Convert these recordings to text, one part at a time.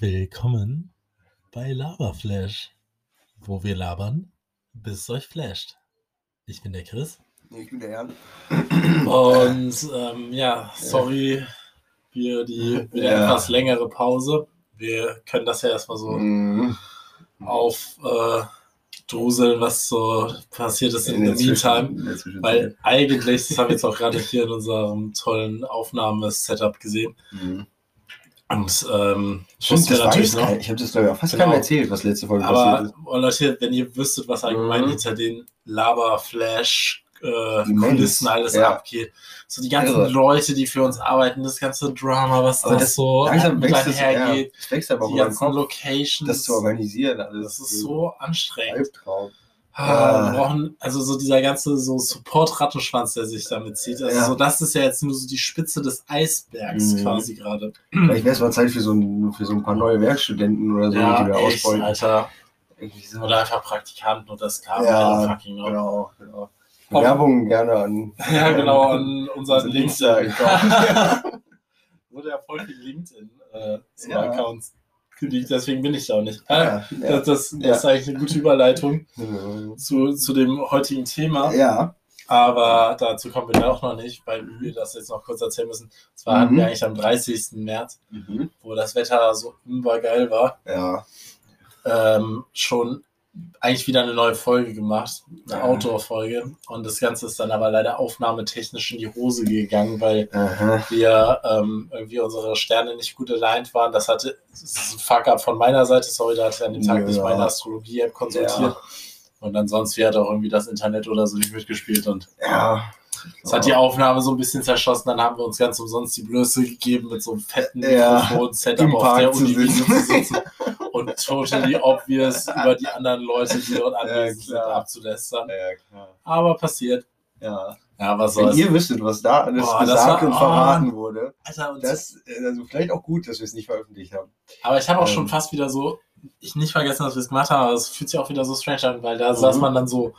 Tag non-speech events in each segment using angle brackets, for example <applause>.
Willkommen bei Laberflash, wo wir labern, bis es euch flasht. Ich bin der Chris. Ich bin der Jan. Und ähm, ja, sorry für die wieder Ja. etwas längere Pause. Wir können das ja erstmal so Mhm. auf äh, druseln, was so passiert ist in, meantime. In der Zwischenzeit. Weil eigentlich, das haben wir jetzt auch gerade hier in unserem tollen Aufnahmesetup gesehen. Mhm. Und ähm, Stimmt, das natürlich weiß noch. Ich habe das, glaube ich, auch fast Genau. keinem erzählt, was letzte Folge passiert Aber ist. oh, Leute, wenn ihr wüsstet, was allgemein Mhm. hinter den Lava-Flash äh. Kulissen alles Ja. abgeht. So die ganzen Irre. Leute, die für uns arbeiten, das ganze Drama, was Aber da das- so Langsam wächst es, ja, wächst aber die ganzen Locations. das zu organisieren. Alles das ist so anstrengend. Albtraum. Ah, Ah. wir brauchen, also so dieser ganze so Support-Rattenschwanz, der sich damit zieht. Also Ja. so, das ist ja jetzt nur so die Spitze des Eisbergs Mhm. quasi gerade. Vielleicht wäre es mal Zeit für so, ein, für so ein paar neue Werkstudenten oder so, die wir echt, ausbeuten. Alter. So. Oder einfach Praktikanten und das kam Ja, ja, fucking noch. Genau, genau. Werbung gerne an. <laughs> Ja, genau, an unseren LinkedIn-Account. <laughs> Wurde ja voll viel LinkedIn äh, so Ja. Accounts deswegen bin ich da auch nicht. Äh, Ja. Das, das, das ist eigentlich eine gute Überleitung <laughs> zu, zu dem heutigen Thema. ja. Aber dazu kommen wir auch noch nicht, weil wir das jetzt noch kurz erzählen müssen. Zwar hatten Mhm. wir eigentlich am 30. März, Mhm. wo das Wetter so übergeil war, Ja. ähm, schon eigentlich wieder eine neue Folge gemacht, eine Ja. Outdoor-Folge. Und das Ganze ist dann aber leider aufnahmetechnisch in die Hose gegangen, weil Aha. wir ähm, irgendwie unsere Sterne nicht gut aligned waren. Das hatte das ist ein Fuck-up von meiner Seite. Sorry, da hatte ich an dem Tag Ja. nicht meine Astrologie-App konsultiert. Ja. Und ansonsten hat auch irgendwie das Internet oder so nicht mitgespielt. Und Ja. das hat die Aufnahme so ein bisschen zerschossen. Dann haben wir uns ganz umsonst die Blöße gegeben, mit so einem fetten Ja. Mikrofon-Setup auf der Uniwiese zu sitzen. <laughs> und totally obvious <laughs> über die anderen Leute, die dort anwesend sind, klar. abzulästern. Ja, klar. Aber passiert. Ja. Ja, was Wenn soll's. ihr wüsstet, was da alles das gesagt war- und oh. verraten wurde, Alter, und das äh, also vielleicht auch gut, dass wir es nicht veröffentlicht haben. Aber ich habe auch Ähm. schon fast wieder so, ich nicht vergessen, dass wir es gemacht haben, aber es fühlt sich auch wieder so strange an, weil da Mhm. saß man dann so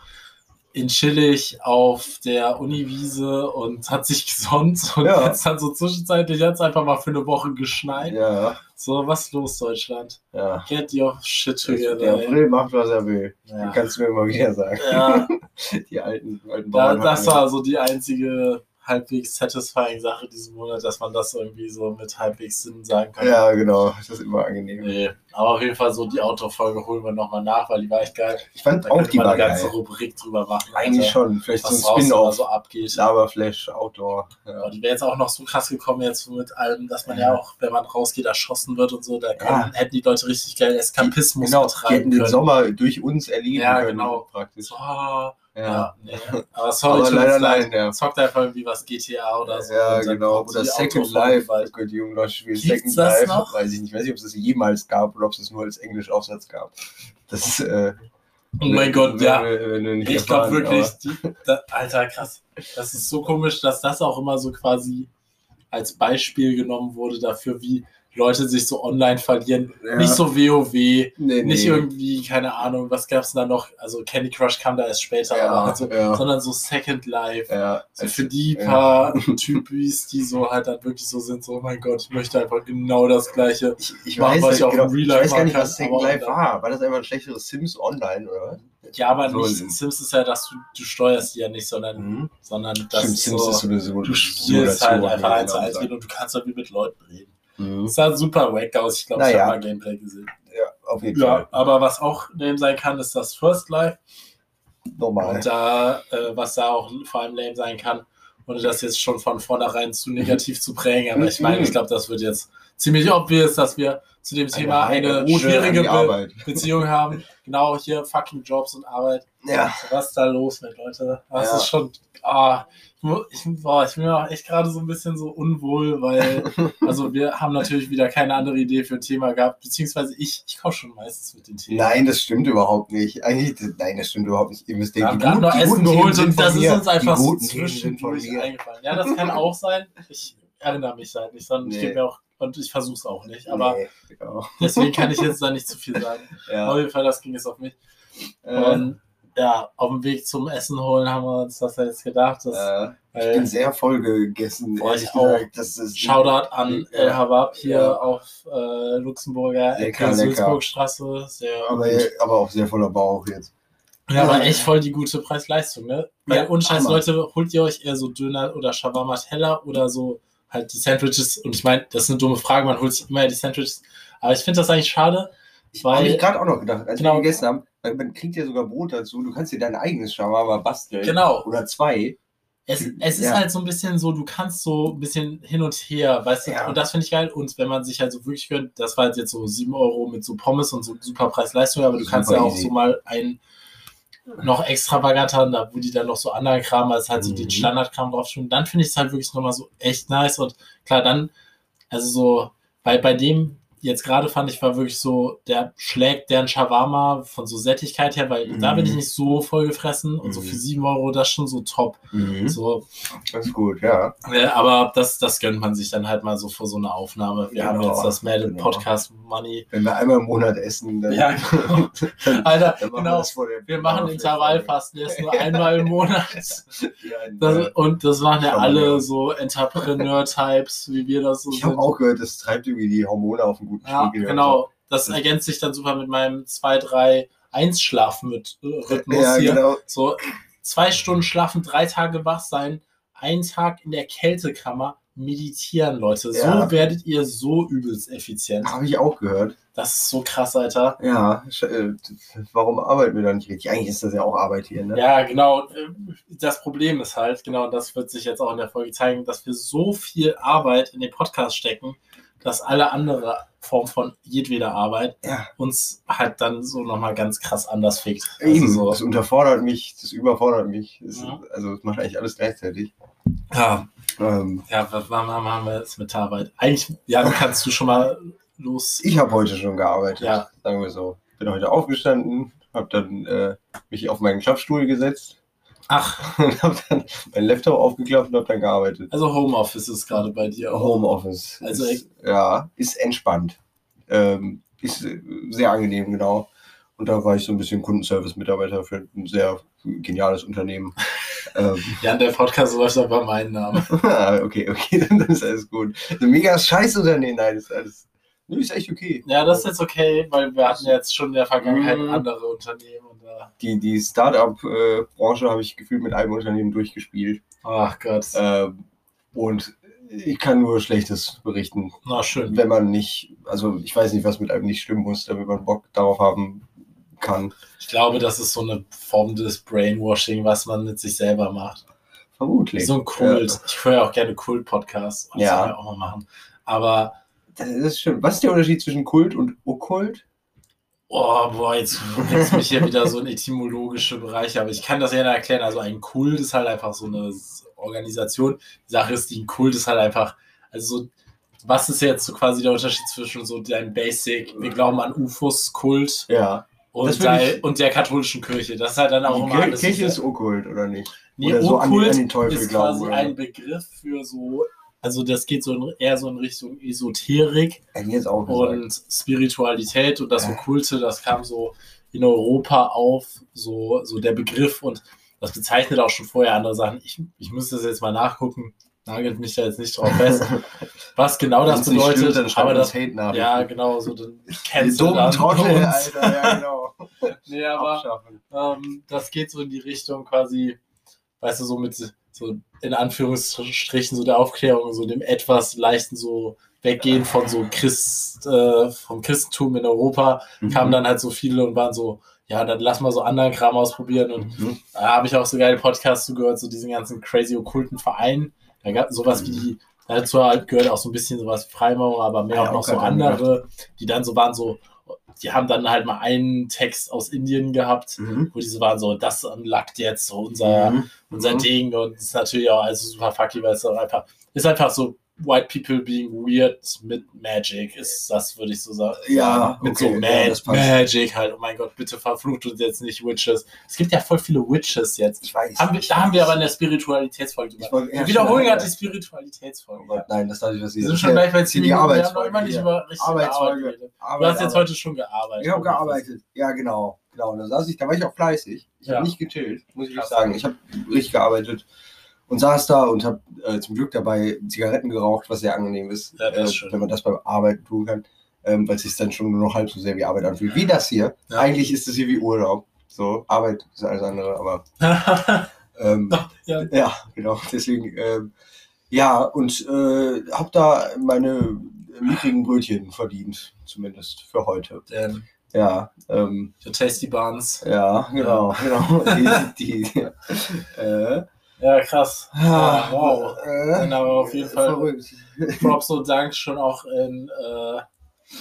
in chillig auf der Uniwiese und hat sich <laughs> gesonnt und Ja. jetzt dann so zwischenzeitlich hat es einfach mal für eine Woche geschneit. Ja, So, was ist los, Deutschland? ja. Get your shit Der together. ey. April macht, was er will. Ja. Kannst du mir immer wieder sagen. Ja, <laughs> Die alten, alten da, das war so die einzige halbwegs satisfying Sache diesen Monat, dass man das irgendwie so mit halbwegs Sinn sagen kann. Ja, genau. Das ist immer angenehm. Nee, aber auf jeden Fall so die Outdoor-Folge holen wir nochmal nach, weil die war echt geil. Ich fand Da auch die war eine ganze geil. Rubrik drüber machen. Eigentlich Alter, schon. Vielleicht so ein Spin-off. so abgeht. Lava-Flash, Outdoor. Ja. Aber die wäre jetzt auch noch so krass gekommen jetzt mit allem, dass man ja Ja. auch, wenn man rausgeht, erschossen wird und so. Da können, Ja. hätten die Leute richtig geil Eskapismus Genau, die betreiben hätten den können. Sommer durch uns erleben Ja, können. genau. Praktisch. So, ah, Ja. ja. nee. Aber sorry, Aber leider leid. nein, ja. Zockt einfach irgendwie was GTA oder so. Ja, genau. Oder Second Life. Oh, die jungen Leute spielen Second das Life. noch? Weiß ich nicht. Weiß nicht, ob es das jemals gab oder ob es es nur als Englisch-Aufsatz gab. Das ist. Äh, Oh mein Gott, ja. Ich glaube wirklich, die, da, Alter, krass. Das ist so komisch, dass das auch immer so quasi als Beispiel genommen wurde dafür, wie Leute sich so online verlieren. Ja. Nicht so WoW, Nee, nee. nicht irgendwie, keine Ahnung, was gab es da noch? Also Candy Crush kam da erst später, Ja, aber halt so, ja. sondern so Second Life. So für die paar <laughs> Typis, die so halt dann wirklich so sind, so, oh mein Gott, ich möchte einfach genau das Gleiche. Ich, ich, Machen, weiß, was ich auch im genau, Real ich Life weiß gar nicht, machen was kann, Second Life war. War das einfach ein schlechteres Sims Online, oder? Ja, aber So nicht, Sims ist ja, dass du, du steuerst die ja nicht, sondern, Mhm. sondern das Stimmt, Sims so, ist sowieso du spielst halt einfach eins zu eins und du kannst halt wie mit Leuten reden. Mhm. Sah super wack aus. Ich glaube, ich Naja. habe mal Gameplay gesehen. Ja, auf jeden Ja, Fall. aber was auch lame sein kann, ist das First Life. Normal. Und da, äh, was da auch vor allem lame sein kann, ohne das jetzt schon von vornherein zu negativ zu prägen. Aber ich meine, ich glaube, das wird jetzt ziemlich obvious, dass wir zu dem Thema eine, an schwierige Be. <laughs> Beziehung haben. Genau hier fucking Jobs und Arbeit. Ja. Was ist da los mit, Leute? Das Ja. ist schon. Ah, ich, ich, boah, ich bin mir auch echt gerade so ein bisschen so unwohl, weil, <laughs> also wir haben natürlich wieder keine andere Idee für ein Thema gehabt, beziehungsweise ich, ich komme schon meistens mit den Themen. Nein, das stimmt überhaupt nicht. Eigentlich, nein, das stimmt überhaupt nicht. Ihr müsst Wir denken, haben gerade noch Essen geholt und das ist uns einfach so zwischendurch eingefallen. Ja, das kann auch sein. Ich erinnere mich halt nicht, sondern ich Nee. gebe mir auch, und ich versuche es auch nicht. Aber Nee, genau. deswegen kann ich jetzt <laughs> da nicht zu viel sagen. Auf Ja. jeden Fall, das ging jetzt auf mich. Äh, Und ja, auf dem Weg zum Essen holen haben wir uns das jetzt gedacht. Dass, Äh, ich bin sehr voll gegessen. Boah, ich auch. Das ist Shoutout an Ja. El Habab hier Ja. auf äh, Luxemburger Lecker, Ecke. Sehr Aber, aber auch sehr voller Bauch jetzt. Ja, aber echt voll die gute Preis-Leistung, ne? Weil Ja, ohne Scheiß, Hammer. Leute, holt ihr euch eher so Döner oder Shawarma-Teller oder so halt die Sandwiches? Und ich meine, das ist eine dumme Frage, man holt sich immer die Sandwiches. Aber ich finde das eigentlich schade, Habe weil ich gerade auch noch gedacht, als Genau. wir gegessen haben, man kriegt ja sogar Brot dazu. Du kannst dir dein eigenes Shawarma basteln. Genau. Oder zwei. es, es ist Ja. halt so ein bisschen so, du kannst so ein bisschen hin und her, weißt du? Ja. Und das finde ich geil. Und wenn man sich halt so wirklich gönnt, das war halt jetzt so 7 Euro mit so Pommes und so super Preis-Leistung, aber du Super kannst ja auch easy. so mal ein noch extravaganter, da wo die dann noch so anderen Kram als halt so Mhm. den Standardkram draufstehen, dann finde ich es halt wirklich nochmal so echt nice und klar, dann, also so, bei, bei dem jetzt gerade fand ich, war wirklich so, der schlägt deren Shawarma von so Sättigkeit her, weil da bin ich Mhm. nicht so voll gefressen und so Mhm. für 7 Euro, das schon so top. So, Das ist gut, ja. äh, aber das, das gönnt man sich dann halt mal so vor so einer Aufnahme. Wir haben Genau, jetzt das Mad genau. Podcast Money. Wenn wir einmal im Monat essen, dann, Ja, <laughs> genau. dann, Alter, dann machen wir genau. der Wir machen Intervallfasten jetzt nur einmal im Monat. <laughs> Das, und das machen ja alle so Entrepreneur-Types, wie wir das so ich habe auch gehört, das treibt irgendwie die Hormone auf einen guten Ja, Spiegel. genau. Das ergänzt sich dann super mit meinem 2-3-1-Schlaf-Rhythmus Ja, hier. genau. So zwei Stunden schlafen, drei Tage wach sein, einen Tag in der Kältekammer meditieren, Leute. So Ja. werdet ihr so übelst effizient. Habe ich auch gehört. Das ist so krass, Alter. Ja, äh, warum arbeiten wir da nicht richtig? Eigentlich ist das ja auch Arbeit hier, ne? Ja, genau. Das Problem ist halt, genau, das wird sich jetzt auch in der Folge zeigen, dass wir so viel Arbeit in den Podcast stecken, dass alle andere Form von jedweder Arbeit Ja. uns halt dann so nochmal ganz krass anders fickt. Eben, Also das so, unterfordert mich, das überfordert mich. Das, Ja. Also es macht eigentlich alles gleichzeitig. ja, Ähm, ja, was machen wir, jetzt mit der Arbeit? Eigentlich, ja, kannst du schon mal los. ich habe heute schon gearbeitet, Ja. sagen wir so. Bin heute aufgestanden, habe dann äh, mich auf meinen Klappstuhl gesetzt Ach, <laughs> und habe dann meinen Laptop aufgeklappt und habe dann gearbeitet. also Homeoffice ist gerade bei dir auch. Homeoffice. Also ist, ja, ist entspannt. Ähm, ist sehr angenehm, genau. Und da war ich so ein bisschen Kundenservice-Mitarbeiter für ein sehr geniales Unternehmen. <laughs> ähm, Ja, der Podcast läuft aber meinen Namen. <laughs> Ah, okay, okay, dann ist alles gut. Ein mega scheiß Unternehmen, nein, ist alles. Nö, ist echt okay. Ja, das ist jetzt okay, weil wir hatten jetzt schon in der Vergangenheit Mhm. andere Unternehmen. Die, die Startup-Branche habe ich gefühlt mit einem Unternehmen durchgespielt. Ach Gott. Ähm, und ich kann nur Schlechtes berichten. Na schön. Wenn man nicht, also ich weiß nicht, was mit einem nicht stimmen muss, damit man Bock darauf haben kann. Ich glaube, das ist so eine Form des Brainwashing, was man mit sich selber macht. Vermutlich. So ein Kult. Ich höre ja auch gerne Kult-Podcasts. Das Ja. wir auch mal machen. Aber, Das ist schön. Was ist der Unterschied zwischen Kult und Okkult? Oh, boah, jetzt bringst mich hier wieder so in etymologische Bereiche. Aber ich kann das gerne erklären. Also ein Kult ist halt einfach so eine Organisation. Die Sache ist, die ein Kult ist halt einfach, also so, was ist jetzt so quasi der Unterschied zwischen so deinem Basic, wir glauben an UFOs, Kult Ja. und, ich- und der katholischen Kirche. Das ist halt dann auch Die immer Kir alles. Kirche ist Okkult, oder nicht? Nee, oder so an Okkult an den Teufel ist glauben, quasi oder? ein Begriff für so, also das geht so in, eher so in Richtung Esoterik und Spiritualität und das. Okkulte, das kam so in Europa auf, so, so der Begriff und das bezeichnet auch schon vorher andere Sachen. Ich, ich müsste das jetzt mal nachgucken, nagelt mich da jetzt nicht drauf fest, <laughs> was genau das bedeutet, stimmt, dann aber das, Hate nach. ja, genau, so dann <laughs> Trottel, uns. Alter, ja, genau. <laughs> Nee, aber ähm, das geht so in die Richtung quasi, weißt du, so mit so in Anführungsstrichen so der Aufklärung, so dem etwas leichten so Weggehen von so Christ, äh, vom Christentum in Europa, Mhm. kamen dann halt so viele und waren so, ja, dann lass mal so anderen Kram ausprobieren und Mhm. da habe ich auch so geile Podcasts zugehört, so diesen ganzen crazy okkulten Vereinen. Da gab sowas wie die, dazu halt gehört auch so ein bisschen sowas wie Freimaurer, aber mehr Ja, auch noch so andere, die dann so waren so, die haben dann halt mal einen Text aus Indien gehabt, Mhm. wo diese waren so, das unlockt jetzt so unser, Mhm. unser Mhm. Ding und ist natürlich auch also super fucky, weil es einfach, ist einfach so White People being weird mit Magic ist das, würde ich so sagen. Ja, mit okay, so Ma ja. Magic halt. Oh mein Gott, bitte verflucht uns jetzt nicht Witches. Es gibt ja voll viele Witches jetzt. Ich weiß. Haben wir, da haben wir aber in der Spiritualitätsfolge Ich drüber. Wir wiederholen gerade die Spiritualitätsfolge. Oh nein, das darf ich was Wir sind schon gleich bei die 10 Minuten, wir haben noch immer nicht über richtige Arbeitsfolge. Arbeit geredet. Du Arbeit, hast jetzt Arbeit. heute schon gearbeitet. Ich habe gearbeitet. Ja, genau. Genau. Da saß ich, da war ich auch fleißig. Ich Ja. habe nicht gechillt, muss ich Krass. sagen. Ich habe richtig gearbeitet und saß da und habe äh, zum Glück dabei Zigaretten geraucht, was sehr angenehm ist, Ja, äh, wenn man das beim Arbeiten tun kann, ähm, weil es sich dann schon nur noch halb so sehr wie Arbeit anfühlt. Wie das hier. Ja. Eigentlich ist es hier wie Urlaub. So, Arbeit ist alles andere, aber <laughs> ähm, ja. ja, genau. Deswegen, ähm, ja, und äh, habe da meine mickrigen Brötchen verdient, zumindest für heute. Damn. Ja, ähm, Your Tasty Buns. ja, genau, genau. Die, die, <laughs> äh, Ja, krass. ah, wow. Äh, Genau, auf jeden Fall. Verrückt. <laughs> Props und Dank schon auch in, äh,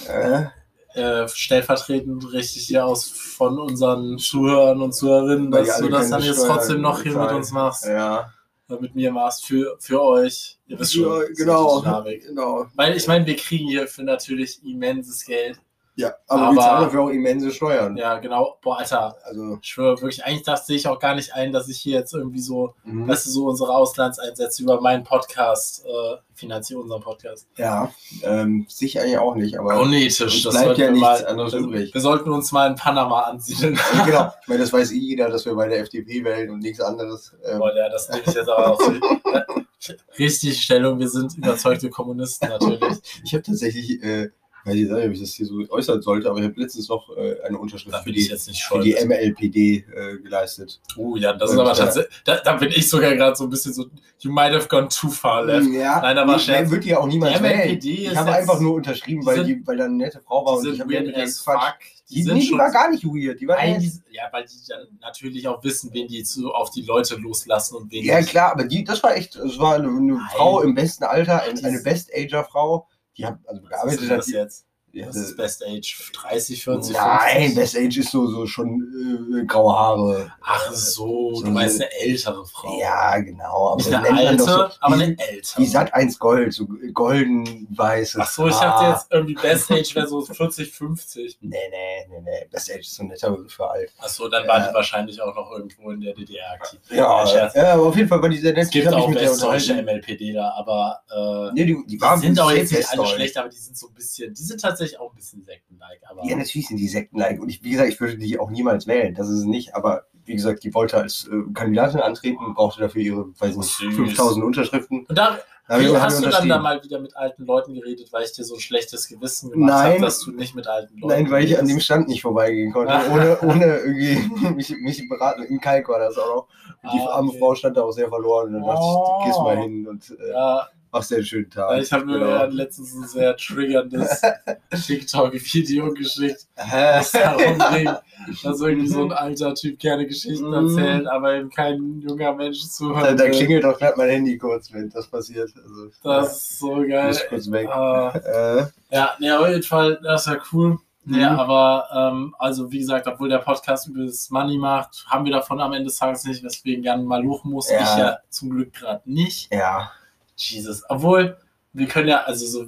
Äh, äh, stellvertretend richtig hier aus von unseren Zuhörern und Zuhörerinnen, dass du das dann jetzt trotzdem noch hier mit uns machst, ja, mit mir machst, für, für euch. Ihr wisst schon, ja, genau, genau. Weil ich meine, wir kriegen hierfür natürlich immenses Geld. Ja, aber, Aber- wir zahlen dafür auch immense Steuern. Ja, genau. Boah, Alter, Also, ich schwöre wirklich, eigentlich das sehe ich auch gar nicht ein, dass ich hier jetzt irgendwie so, mhm. weißt du, so unsere Auslandseinsätze über meinen Podcast äh, finanziere, unseren Podcast. ja, ähm, sich eigentlich auch nicht, aber es Das bleibt ja nichts mal, anderes übrig. Wir sollten uns mal in Panama ansiedeln. <laughs> genau. Ich meine, das weiß eh jeder, dass wir bei der FDP wählen und nichts anderes. Ähm, Boah, ja, das nehme ich jetzt aber auch so. <laughs> Richtig Stellung, wir sind überzeugte Kommunisten natürlich. Ich habe tatsächlich, äh, weiß ich nicht, ob ich das hier so äußern sollte, aber ich habe letztens noch äh, eine Unterschrift Da für die, für die MLPD äh, geleistet. Oh ja, das ist Und, aber äh, tatsächlich, da, da bin ich sogar gerade so ein bisschen so, you might have gone too far left. Ja, Nein, aber nee, Scherz. wird ja auch Die wählen. MLPD Ich ist habe einfach nur unterschrieben, weil, die die, weil da eine nette Frau war Die und ich habe mir gequatscht. fuck. Die, die schon war gar nicht weird. Die war nett. eigentlich, ja, weil die dann natürlich auch wissen, wen die zu, auf die Leute loslassen und wen Ja, nicht. klar, aber die, das war echt, das war eine, eine Frau im besten Alter, ein, Die eine ist- Best-Ager-Frau. Die hat also gearbeitet. hat das die- jetzt? Ja, Das ist Best Age 30, 40, Nein, 50? Best Age ist so, so schon äh, graue Haare. Ach so, So du meinst eine ältere Frau. Ja, genau. Aber Nicht eine alte, so, aber die, eine ältere. Die Sat 1 Gold, so golden weißes. Ach so, ich dachte jetzt irgendwie Best Age wäre so <laughs> 40, 50. Nee, nee, nee, nee. Best Age ist so ein netter für alt. Ach so, dann Ja. war die wahrscheinlich auch noch irgendwo in der DDR aktiv. Ja, Scherz. ja, aber auf jeden Fall war die sehr nett. Es gibt auch mit der westdeutsche unterhalten. MLPDler, aber äh, Nee, die, die die waren sind auch jetzt nicht alle schlecht, aber die sind so ein bisschen, die sind tatsächlich auch ein bisschen sektenlike. Ja, natürlich sind die Sekten-like. Und ich, wie gesagt, ich würde die auch niemals wählen. Das ist es nicht. Aber wie gesagt, die wollte als äh, Kandidatin antreten, brauchte dafür ihre, weiß nicht, Süß. 5000 Unterschriften. und da Wie, hast du dann da mal wieder mit alten Leuten geredet, weil ich dir so ein schlechtes Gewissen gemacht habe, dass du nicht mit alten Leuten Nein, weil ich an dem? Stand nicht vorbeigehen konnte. <laughs> Ohne, ohne irgendwie <laughs> mich, mich beraten. Im Kalk war das auch noch. Und die Ah, arme okay. Frau stand da auch sehr verloren. Und dann dachte Oh. ich, gehst mal hin und äh, Ja, machst dir einen schönen Tag. ich habe mir Genau. letztens ein sehr triggerndes <laughs> TikTok-Video geschickt, das darum ging, <laughs> dass irgendwie so ein alter Typ gerne Geschichten Mhm. erzählt, aber ihm kein junger Mensch Da, zuhört. da klingelt doch gerade mein Handy kurz, wenn das passiert. Also, Das ist so geil. muss kurz weg. Äh, Ja, nee, auf jeden Fall, das ist ja cool. Mhm. Ja, aber ähm, also wie gesagt, obwohl der Podcast über das Money macht, haben wir davon am Ende des Tages nicht, weswegen gerne mal luchen muss. Ja. Ich ja zum Glück gerade nicht. ja. Jesus. Obwohl, wir können ja, also so,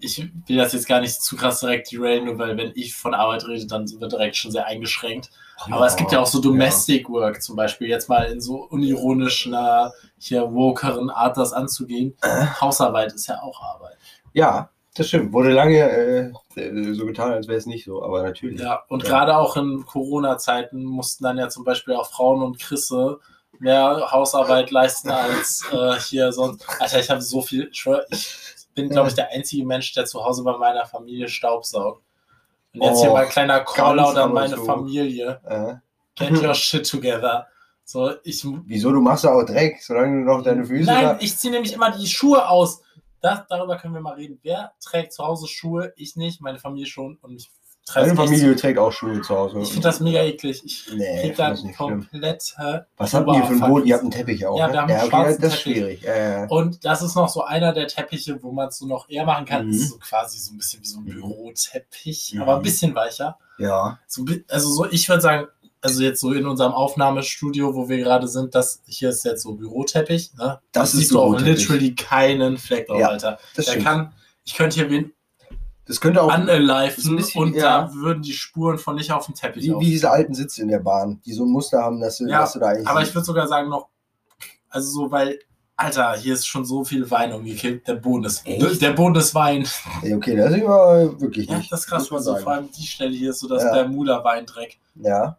ich will das jetzt gar nicht zu krass direkt derailen, nur weil wenn ich von Arbeit rede, dann wird direkt schon sehr eingeschränkt. Aber es gibt ja auch so Domestic Work zum Beispiel, jetzt mal in so unironischer, hier wokeren Art das anzugehen. Äh. Hausarbeit ist ja auch Arbeit. Ja, das stimmt. Wurde lange äh, so getan, als wäre es nicht so, aber natürlich. Ja, und Ja. gerade auch in Corona-Zeiten mussten dann ja zum Beispiel auch Frauen und Chrisse mehr Hausarbeit leisten als äh, hier sonst. Alter, ich habe so viel, ich bin, glaube ich, der einzige Mensch, der zu Hause bei meiner Familie staubsaugt. Und jetzt hier Oh, mal ein kleiner Callout an meine zu. Familie. Äh, Get your shit together. So, ich, wieso, du machst ja auch Dreck, solange du noch deine Füße Nein, ich ziehe nämlich immer die Schuhe aus. Das, darüber können wir mal reden. Wer trägt zu Hause Schuhe? Ich nicht, meine Familie schon. Und ich Deine treffe Familie trägt auch Schuhe zu Hause. Ich finde das mega eklig. Ich Nee, krieg da das komplette. Was habt ihr für einen. Boden? Ihr habt einen Teppich auch. Ja, ne? wir haben einen okay, das ist schwierig. Äh, Und das ist noch so einer der Teppiche, wo man es so noch eher machen kann. Mhm. Das ist so quasi so ein bisschen wie so ein Mhm. Büroteppich, Mhm. aber ein bisschen weicher. ja. So, also so, ich würde sagen, also jetzt so in unserem Aufnahmestudio, wo wir gerade sind, das hier ist jetzt so Büroteppich, ne? Das ist siehst du auch literally keinen Fleck drauf, Ja, Alter. Das Der stimmt. kann, ich könnte hier wen das könnte auch unaliven bisschen- und ja. da würden die Spuren von nicht auf dem Teppich wie, wie diese alten Sitze in der Bahn, die so ein Muster haben, dass du, Ja, dass du da eigentlich. Aber ich würde sogar sagen noch, also so, weil, Alter, hier ist schon so viel Wein umgekippt, der Boden ist, Echt? der Boden ist Wein. Ey, okay, das ist aber wirklich Ja, nicht. das ist krass, man also vor allem die Stelle hier ist so das Ja. Bermuda-Weindreck. Ja,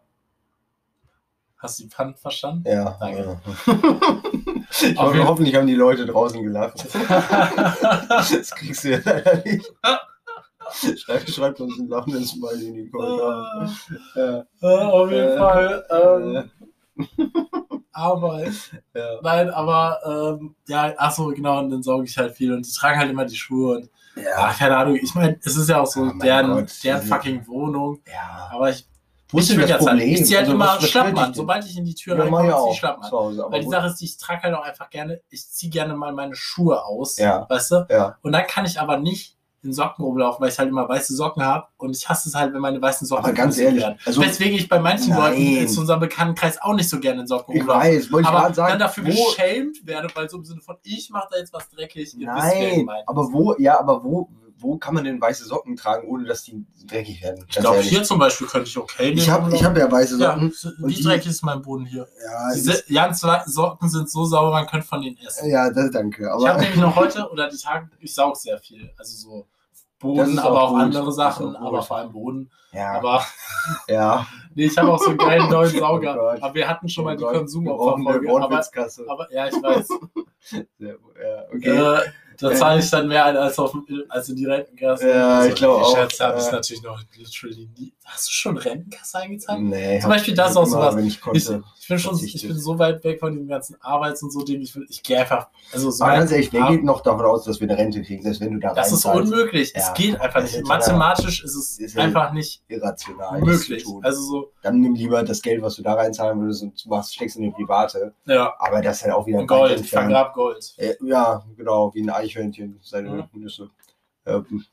Hast du die Pfand verstanden? ja. Danke. <laughs> Auf hoffe, hoffentlich haben die Leute draußen gelacht. <laughs> das kriegst du ja leider nicht. <laughs> Schreibt, schreibt uns ein lachendes Smiley in die Kommentare. Ja, Äh, auf jeden Äh, Fall. Ähm, aber, ja. nein, aber, ähm, ja, achso, genau, und dann sauge ich halt viel und die tragen halt immer die Schuhe und, Ja, ach, keine Ahnung, ich meine, es ist ja auch so mein deren, Gott, deren fucking Wohnung, ja. aber ich, Wo ist ich denn will das jetzt Problem? ich ziehe halt Also, immer denn? sobald ich in die Tür Ja, reinkomme, ja ziehe ich Schlappen an. zu Hause. Weil die wo- Sache ist, ich trage halt auch einfach gerne, ich ziehe gerne mal meine Schuhe aus, Ja. weißt du? ja. Und dann kann ich aber nicht in Socken rumlaufen, weil ich halt immer weiße Socken habe und ich hasse es halt, wenn meine weißen Socken Aber ganz ehrlich, werden. also- Weswegen ich bei manchen Nein. Leuten in unserem Bekanntenkreis auch nicht so gerne in Socken Ich rumlaufe. weiß, wollte ich aber gerade sagen. dann dafür wo, geschämt werde, weil so im Sinne von, ich mache da jetzt was dreckig. wisst, nein, ist. aber wo, ja, aber wo, wo kann man denn weiße Socken tragen, ohne dass die dreckig werden? Ich glaube, hier zum Beispiel könnte ich okay Ich habe ich hab ja weiße ja, Socken. wie und die- dreckig ist mein Boden hier? Ja, Die si- ganzen Socken sind so sauber, man könnte von denen essen. ja das, danke. ich habe Aber nämlich noch heute oder die Tage, ich saug sehr viel. Also so Boden, aber auch gut. andere Sachen, auch aber vor allem Boden. ja, Aber ja. <laughs> nee, ich habe auch so einen geilen <laughs> neuen Sauger. Oh aber wir hatten schon mal Oh die Gott, Konsumopferfolge. gebrochene Aber, aber ja, ich weiß. <laughs> Ja, ja, okay. Äh, da zahle ich dann mehr ein als, auf, als in die Rentenkasse. Ja, ich glaube die auch. Scherze habe ich Ja. natürlich noch literally nie. Hast du schon Rentenkasse eingezahlt? nee, Zum Beispiel das auch sowas. Wenn ich Ich, konnte. ich bin schon, ich bin so weit weg von diesem ganzen Arbeits- und so Ding. Ich, ich gehe einfach, also so Aber ganz ehrlich, wer geht noch davon aus, dass wir eine Rente kriegen, selbst wenn du da das ist unmöglich. Ja. Es geht einfach nicht. Mathematisch ist es ist ja einfach nicht irrational. möglich. Also so, Dann nimm lieber das Geld, was du da reinzahlen würdest und machst, steckst in die private. ja, Aber das ist halt auch wieder weit Gold, entfernt. vergrab Gold. Äh, Ja, genau, wie ein Eichhörnchen, seine Mhm. Nüsse. Ähm,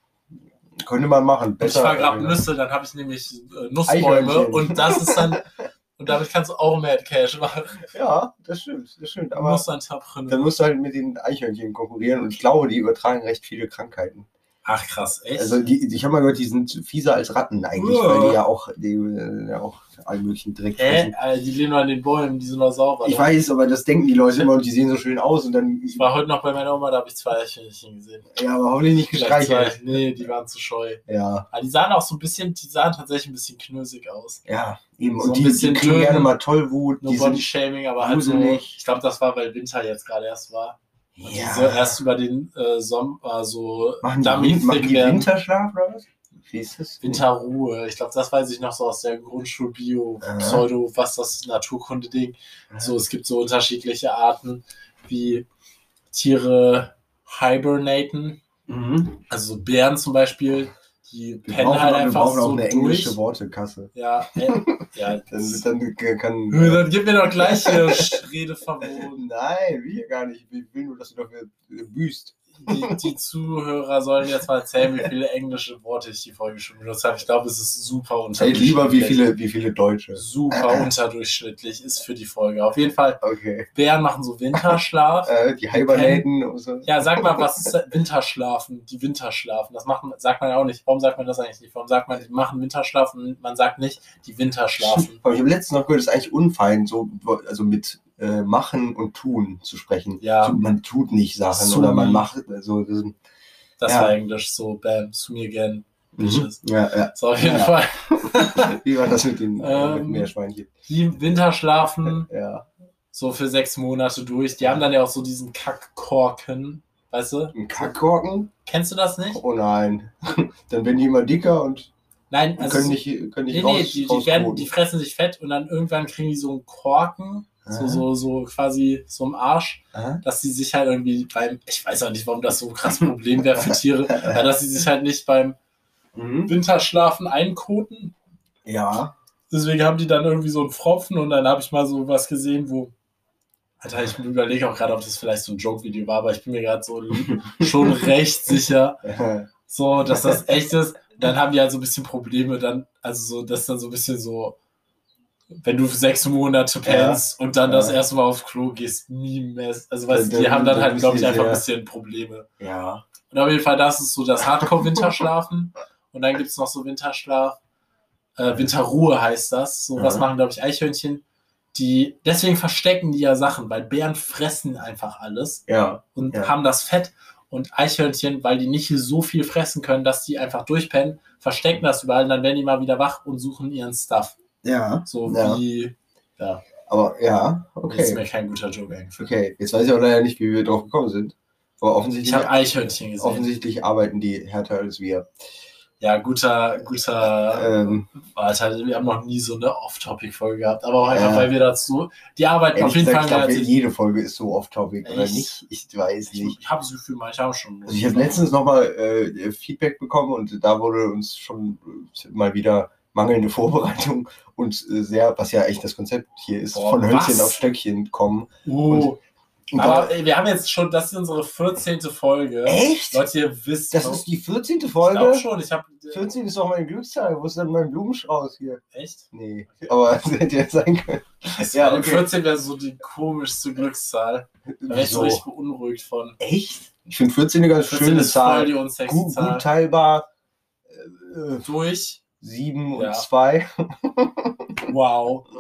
könnte man machen. Ich Besser. vergrab äh, Nüsse, dann habe ich nämlich äh, Nussbäume und das ist dann, und damit kannst du auch Mad Cash machen. Ja, das stimmt, das stimmt. Du Aber musst dann Tapren. dann musst du halt mit den Eichhörnchen konkurrieren und ich glaube, die übertragen recht viele Krankheiten. Ach krass, echt? Also die, ich habe mal gehört, die sind fieser als Ratten eigentlich, Uah. weil die ja auch, die, äh, ja auch allen möglichen Dreck Hä? Äh, die leben nur an den Bäumen, die sind noch sauber. Ich weiß, aber das denken die Leute immer und die sehen so schön aus und dann. Ich war heute noch bei meiner Oma, da habe ich zwei Eichhörnchen gesehen. Ja, aber hoffentlich nicht gestreichelt. Nee, die waren zu scheu. Ja, Aber die sahen auch so ein bisschen, die sahen tatsächlich ein bisschen knösig aus. ja, eben. So und ein die, die bisschen kriegen dünn. gerne mal Tollwut. No Die Body sind, Shaming, aber halt so. Ich glaube, das war, weil Winter jetzt gerade erst war. Ja. diese erst über den äh, Sommer so machen die, machen die. Winterschlaf oder was? Wie ist das? Winterruhe. Ich glaube, das weiß ich noch so aus der Grundschul-Bio, Aha. Pseudo, was das Naturkunde-Ding. So, es gibt so unterschiedliche Arten, wie Tiere hibernaten. Mhm. Also so Bären zum Beispiel, die Wir pennen brauchen, halt auch- wir einfach brauchen auch so eine englische durch. Wortekasse. Ja, <laughs> äh, ja. Dann, dann kann. <laughs> Dann gib mir doch gleich hier <laughs> Redeverbot. Nein, ich gar nicht. Ich will nur, dass du dafür büßt. Die, die Zuhörer sollen jetzt mal erzählen, wie viele englische Worte ich die Folge schon benutzt habe. Ich glaube, es ist super unterdurchschnittlich. lieber, wie viele, wie viele Deutsche. Super unterdurchschnittlich ist für die Folge. Auf jeden Fall, Okay. Bären machen so Winterschlaf. <laughs> Äh, die Hibernaten und so. Ja, sag mal, was ist Winterschlafen? Die Winterschlafen. Das macht, man- sagt man ja auch nicht. Warum sagt man das eigentlich nicht? Warum sagt man, die machen Winterschlaf und man sagt nicht, die Winterschlafen? Aber ich habe letztens noch gehört, es ist eigentlich unfein, so also mit äh, machen und tun zu sprechen. Ja. So, man tut nicht Sachen Zu- oder man macht also das, Das Ja. war Englisch so, bam, zu mir again. Bitches. ja, ja. So, auf jeden Ja. Fall. <laughs> Wie war das mit den äh, Ähm, Meerschweinchen? Die Winterschlafen <laughs> Ja. so für sechs Monate durch. Die haben dann ja auch so diesen Kackkorken. Weißt du? Ein Kackkorken? Kennst du das nicht? Oh nein. <laughs> Dann werden die immer dicker und Nein, also. können nicht, können nicht nee, raus, nee, die, die, werden, die fressen sich fett und dann irgendwann kriegen die so einen Korken. So, Aha. so, so quasi so im Arsch, Aha. dass sie sich halt irgendwie beim, ich weiß auch nicht, warum das so ein krasses Problem wäre für Tiere, <laughs> aber dass sie sich halt nicht beim Mhm. Winterschlafen einkoten. Ja. Deswegen haben die dann irgendwie so einen Pfropfen und dann habe ich mal so was gesehen, wo. Alter, ich überlege auch gerade, ob das vielleicht so ein Joke-Video war, aber ich bin mir gerade so <laughs> schon recht sicher, <laughs> so, dass das echt ist. Dann haben die halt so ein bisschen Probleme, dann, also so, dass dann so ein bisschen so, wenn du sechs Monate pennst und dann Ja. das erste Mal aufs Klo gehst, nie mehr. Also weißt, Dann- die haben dann halt, glaube ich, einfach ein bisschen Probleme. Ja. Und auf jeden Fall, das ist so das Hardcore-Winterschlafen. <laughs> und dann gibt es noch so Winterschlaf. Äh, Winterruhe heißt das. So was Ja. machen, glaube ich, Eichhörnchen. Die, deswegen verstecken die ja Sachen, weil Bären fressen einfach alles Ja. und Ja. haben das Fett. Und Eichhörnchen, weil die nicht so viel fressen können, dass die einfach durchpennen, verstecken das überall und dann werden die mal wieder wach und suchen ihren Stuff. Ja. So Ja. wie, ja, Aber ja, das ist okay. mir kein guter Joke eigentlich. Okay, jetzt weiß ich auch leider nicht, wie wir drauf gekommen sind. Aber Ich offensichtlich, habe Eichhörnchen gesehen. offensichtlich arbeiten die härter als wir. Ja, guter, guter, Ähm, Alter, wir haben noch nie so eine Off-Topic-Folge gehabt, aber auch einfach, Ja. weil wir dazu, die arbeiten auf jeden Fall ich glaube, ich. jede Folge ist so off-topic, oder nicht? Ich weiß Ich, nicht. ich habe das Gefühl, manche haben schon. Also ich habe letztens nochmal äh, Feedback bekommen und da wurde uns schon äh, mal wieder mangelnde Vorbereitung und äh, sehr, was ja echt das Konzept hier ist, Boah, von Hölzchen was? auf Stöckchen kommen. Uh, Und aber ey, wir haben jetzt schon, das ist unsere 14. Folge. echt? Leute, ihr wisst Das ist die 14. ich Folge? glaube schon, ich habe 14 ist doch meine Glückszahl. Wo ist denn mein Blumenstrauß hier? echt? Nee, aber <laughs> es hätte ja sein können. Ja, okay. 14 wäre so die komischste Glückszahl. Da wäre ich so richtig beunruhigt von. Echt? Ich finde 14 eine ganz 14 schöne ist voll Zahl. die unsexy Gut, gut teilbar. Äh, Durch. 7 Ja. und 2. Wow. <laughs>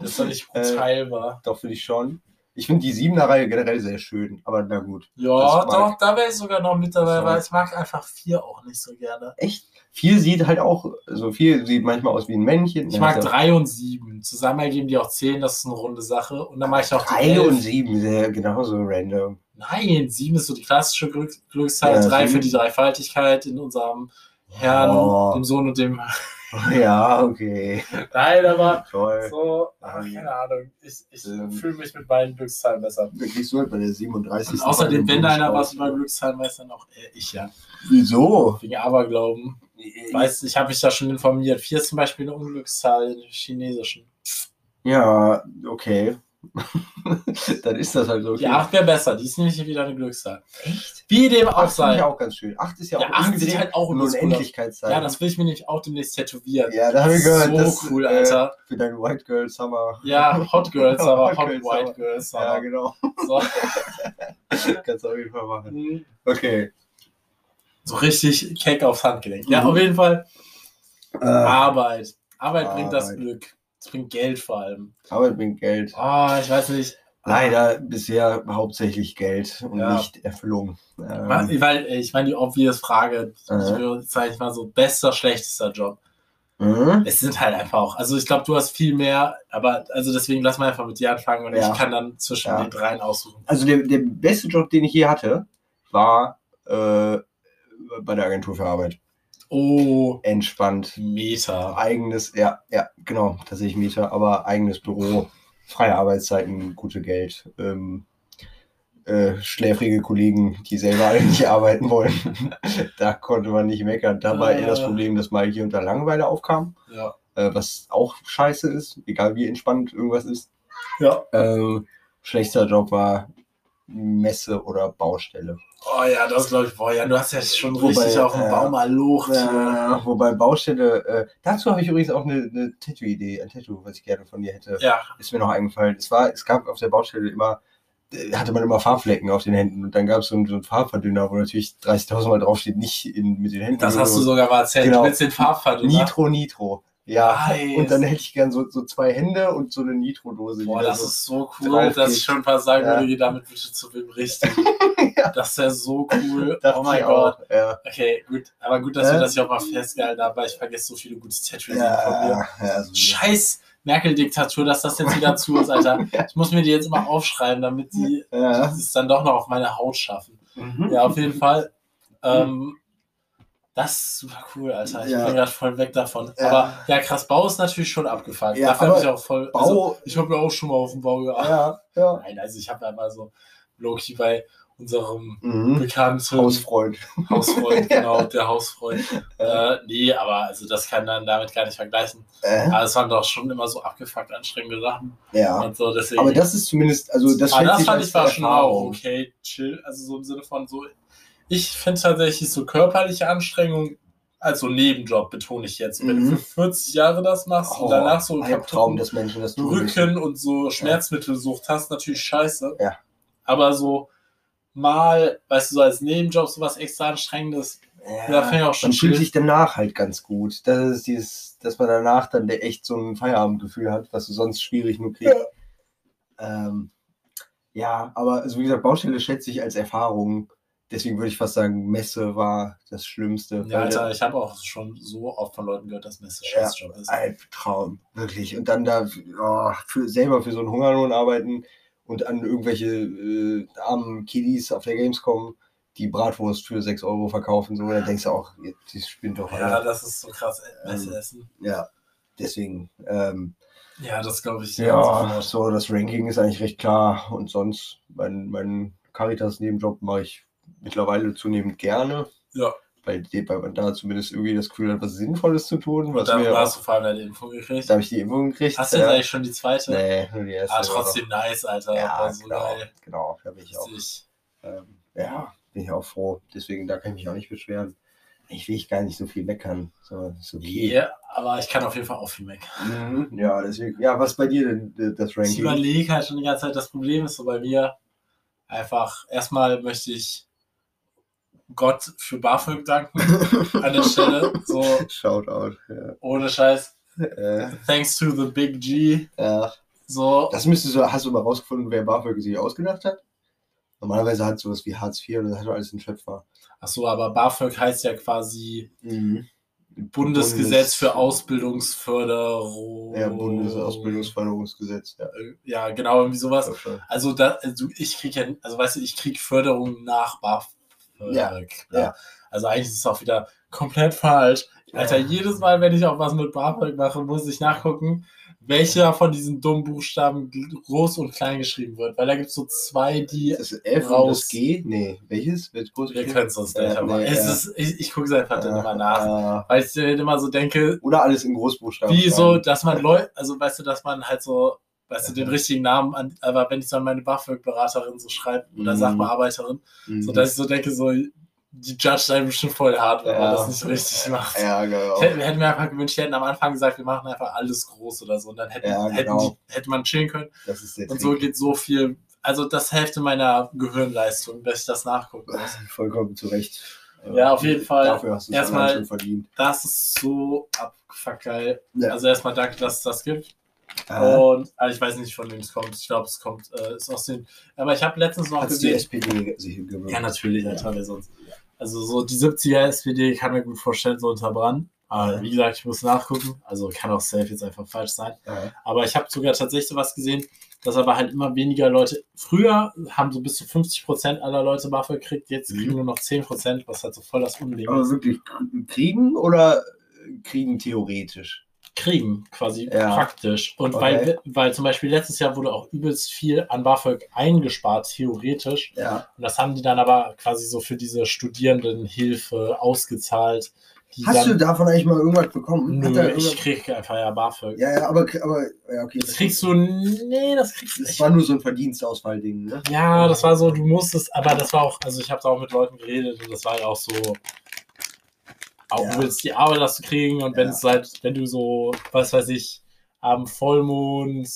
Das ist doch nicht gut Äh, teilbar. Doch, finde ich schon. Ich finde die 7er Reihe generell sehr schön, aber na gut. Ja, doch, da wäre ich sogar noch mit dabei, So. weil ich mag einfach 4 auch nicht so gerne. Echt? Viel sieht halt auch, also viel sieht manchmal aus wie ein Männchen. Ich mag 3 und 7. Zusammen ergeben die auch 10, das ist eine runde Sache. Und dann mag ich auch die 3 und 11. 7, sehr genauso random. Nein, 7 ist so die klassische Glück Glückszahl. Ja, 3 für die Dreifaltigkeit in unserem Herrn, Oh. dem Sohn und dem. <laughs> Ja, okay. Nein, aber Toll. so, ach, keine Ahnung. Ich, ich Ähm. fühle mich mit meinen Glückszahlen besser. Da kriegst du halt bei der 37. Und außerdem, wenn da einer was über Glückszahlen weiß, dann auch äh, ich ja. Wieso? Wegen Aberglauben. Weißt du, ich habe mich da schon informiert. 4 ist zum Beispiel eine Unglückszahl im Chinesischen. Ja, okay. <laughs> Dann ist das halt so. Okay. Die 8 wäre besser, die ist nämlich wieder eine Glückszahl. echt? Wie dem auch sei. auch ganz schön. 8 ist ja, Ja, auch acht unbedingt sieht halt auch eine. Unendlichkeitszeit. Ja, das will ich mir nämlich auch demnächst tätowieren. ja, da habe ich gehört. so das, cool, äh, Alter. Für deinen White Girl Summer. Ja, Hot Girls, <laughs> aber Hot Hot, Girls, White aber- Girls. Ja, Aber. genau. So. <laughs> Kannst du auf jeden Fall machen. Mhm. Okay. so richtig keck aufs Handgelenk. Ja, Mhm. auf jeden Fall Äh, Arbeit. Arbeit bringt das Arbeit. Glück. Es bringt Geld vor allem. Arbeit bringt Geld. Ah, ich weiß nicht. Leider bisher hauptsächlich Geld und Ja. nicht Erfüllung. Ähm, Weil, ich meine, die obvious Frage, Äh. sage ich mal so, bester, schlechtester Job. mhm. Es sind halt einfach auch, also ich glaube, du hast viel mehr, aber also deswegen lass mal einfach mit dir anfangen und Ja. ich kann dann zwischen Ja. den dreien aussuchen. Also der, der beste Job, den ich je hatte, war äh, bei der Agentur für Arbeit. Oh, Entspannt. Meta. Eigenes, ja, ja, genau, tatsächlich Mieter, aber eigenes Büro, freie Arbeitszeiten, gute Geld, ähm, äh, schläfrige Kollegen, die selber nicht <laughs> arbeiten wollen. da konnte man nicht meckern. Da war eher das Äh. Problem, dass mal hier unter Langeweile aufkam, Ja. äh, was auch scheiße ist, egal wie entspannt irgendwas ist. Ja. Ähm, schlechter Job war Messe oder Baustelle. Oh ja, das glaube ich, boah, ja, du hast ja schon Wobei, richtig auf dem äh, Baum mal Lucht. Äh, wobei Baustelle, äh, dazu habe ich übrigens auch eine, eine Tattoo-Idee, ein Tattoo, was ich gerne von dir hätte. Ja, ist mir noch eingefallen. Es war, es gab auf der Baustelle immer, äh, hatte man immer Farbflecken auf den Händen und dann gab es so, einen- so einen Farbverdünner, wo natürlich 30.000 Mal draufsteht, nicht in, mit den Händen. das hast du so. sogar mal erzählt. Genau. Willst den Farbverdünner. Nitro, Nitro. Ja, Nice. und dann hätte ich gern so, so zwei Hände und so eine Nitro-Dose. Boah, das so, ist so cool, dass ich schon fast sagen Ja. würde, geh damit bitte zu wem richtig. <laughs> Ja. Das wäre so cool. <laughs> dachte oh mein Gott. Ja. Okay, gut. Aber gut, dass wir das hier auch mal festgehalten haben, weil ich vergesse so viele gute Tattoos von mir. Ja, ja, also, Scheiß Merkel-Diktatur, dass das jetzt wieder zu ist, Alter. <laughs> Ich muss mir die jetzt immer aufschreiben, damit die ja. es dann doch noch auf meine Haut schaffen. Mhm. Ja, auf jeden Fall. Ähm, das ist super cool, Alter. Ich Ja. bin gerade voll weg davon. Ja. Aber ja, krass, Bau ist natürlich schon abgefuckt. Ja, Dafür habe ich auch voll. Bau, Also, ich habe ja auch schon mal auf dem Bau gearbeitet. ja, ja. Nein, also ich habe ja mal so Loki bei unserem Mhm. bekannten Hausfreund. Hausfreund, <laughs> genau, der Hausfreund. Äh, nee, aber also das kann dann damit gar nicht vergleichen. Äh, Aber es waren doch schon immer so abgefuckt anstrengende Sachen ja. und so, deswegen. Aber das ist zumindest, also das, aber schätze das fand ich war schon auch okay, chill. Also so im Sinne von so, ich finde tatsächlich so körperliche Anstrengung also Nebenjob betone ich jetzt. Wenn Mhm. du für 40 Jahre das machst und Oh, danach so Albtraum kaputten des Menschen, das. Rücken und so Schmerzmittelsucht hast, natürlich scheiße. Ja. Aber so mal, weißt du, so als Nebenjob sowas extra anstrengendes, Ja, ja, finde ich auch schon man fühlt chill. sich danach halt ganz gut. Das ist dieses, dass man danach dann echt so ein Feierabendgefühl hat, was du sonst schwierig nur kriegst. Ähm, ja, aber also wie gesagt, Baustelle schätze ich als Erfahrung. Deswegen würde ich fast sagen, Messe war das Schlimmste. Ja, Alter, ich habe auch schon so oft von Leuten gehört, dass Messe Ja, Scheißjob ist. Albtraum, wirklich. Und dann da oh, für, selber für so einen Hungerlohn arbeiten und an irgendwelche äh, armen Kiddies auf der Gamescom die Bratwurst für 6 Euro verkaufen. So, dann denkst du auch, die spinnt doch. Ja, alle. das ist so krass, Ähm, Messe essen. ja. Deswegen, ähm, Ja, das glaube ich. ja, so das Ranking ist eigentlich recht klar. Und sonst, mein, mein Caritas-Nebenjob mache ich mittlerweile zunehmend gerne. Ja. Weil, weil man da zumindest irgendwie das Gefühl hat, was Sinnvolles zu tun. Was Da hast du vor allem deine Impfung gekriegt. da habe ich die Impfung gekriegt. Hast du jetzt ja. eigentlich schon die zweite? Nee, nur die erste. Ah, war noch- trotzdem nice, Alter. Ja, War so genau, geil. genau, da bin ich auch. Ähm, ja, bin ich auch froh. Deswegen, da kann ich mich auch nicht beschweren. Ich will ich gar nicht so viel meckern. So, ist okay. Ja, aber ich kann auf jeden Fall auch viel meckern. Mhm, ja, deswegen. Ja, was bei dir denn äh, das Ich Ranking? überlege halt schon die ganze Zeit, das Problem ist so bei mir einfach, erstmal möchte ich Gott für BAföG danken <laughs> an der Stelle. So, Shoutout. Ja. ohne Scheiß. Äh, Thanks to the Big G. ja. So, Das müsstest du, hast du mal rausgefunden, wer BAföG sich ausgedacht hat? Normalerweise hat sowas wie Hartz IV und das hat alles ein Schöpfer. achso, aber BAföG heißt ja quasi Mhm. Bundesgesetz Bundes- für Ausbildungsförderung. Ja, Bundesausbildungsförderungsgesetz. Ja, Ja, genau, irgendwie sowas. Also, da, also ich krieg ja, also weißt du, ich krieg Förderung nach BAföG. Ja, ja. Also eigentlich ist es auch wieder komplett falsch. Alter, jedes Mal, wenn ich auch was mit BAföG mache, muss ich nachgucken, welcher von diesen dummen Buchstaben groß und klein geschrieben wird. Weil da gibt es so zwei, die. Ist das F und raus. das G? Nee, welches? Wird groß Wir können es uns Ja, aber. nee, es ja. ist, ich ich gucke es einfach dann immer nach. nach. Weil ich dann immer so denke, Oder alles in Großbuchstaben. wie so, dass man Leute, also weißt du, dass man halt so, weißt du, den richtigen Namen an, aber wenn ich so an meine BAföG-Beraterin so schreibe oder Mhm. Sachbearbeiterin, Mhm. so dass ich so denke, so, die judge einem bestimmt voll hart, wenn man Ja. das nicht richtig macht. Ja, genau. Ich hätte, wir hätten mir einfach gewünscht, die hätten am Anfang gesagt, wir machen einfach alles groß oder so. Und dann hätten, Ja, hätten genau. die, hätte man chillen können. Das ist der Und so geht so viel. Also das Hälfte meiner Gehirnleistung, dass ich das nachgucken muss. <laughs> Vollkommen zu Recht. Ja, auf jeden Fall. Dafür hast du es schon verdient. Das ist so abgefuckt geil. Ja. Also erstmal danke, dass es das gibt. Äh, Und also ich weiß nicht, von wem es kommt. Ich glaube, es kommt äh, ist aus den. Aber ich habe letztens noch Hast du die gesehen. SPD sich gewünscht? Ja, natürlich, Alter, wer sonst. Also so die 70er SPD kann mir gut vorstellen, so unter Brand. Aber Ja. wie gesagt, ich muss nachgucken. Also kann auch safe jetzt einfach falsch sein. Ja. Aber ich habe sogar tatsächlich was gesehen, dass aber halt immer weniger Leute. Früher haben so bis zu 50% aller Leute BAföG gekriegt, jetzt kriegen Mhm. nur noch 10%, was halt so voll das Aber ist. wirklich kriegen oder kriegen theoretisch? Kriegen quasi Ja. praktisch. Und Okay. weil, weil zum Beispiel letztes Jahr wurde auch übelst viel an BAföG eingespart, theoretisch. Ja. Und das haben die dann aber quasi so für diese Studierendenhilfe ausgezahlt. Hast du dann, davon eigentlich mal irgendwas bekommen? Nö, irgendwas- ich krieg einfach ja BAföG. ja, ja, aber, aber ja, okay. Das kriegst du, nee, das kriegst du Das nicht. war nur so ein Verdienstausfallding, ne? Ja, das war so, du musstest, aber das war auch, also ich habe da auch mit Leuten geredet und das war halt auch so, auch Ja. du willst die Arbeit hast du kriegen und wenn Ja. es halt, wenn du so, was weiß ich, am Vollmond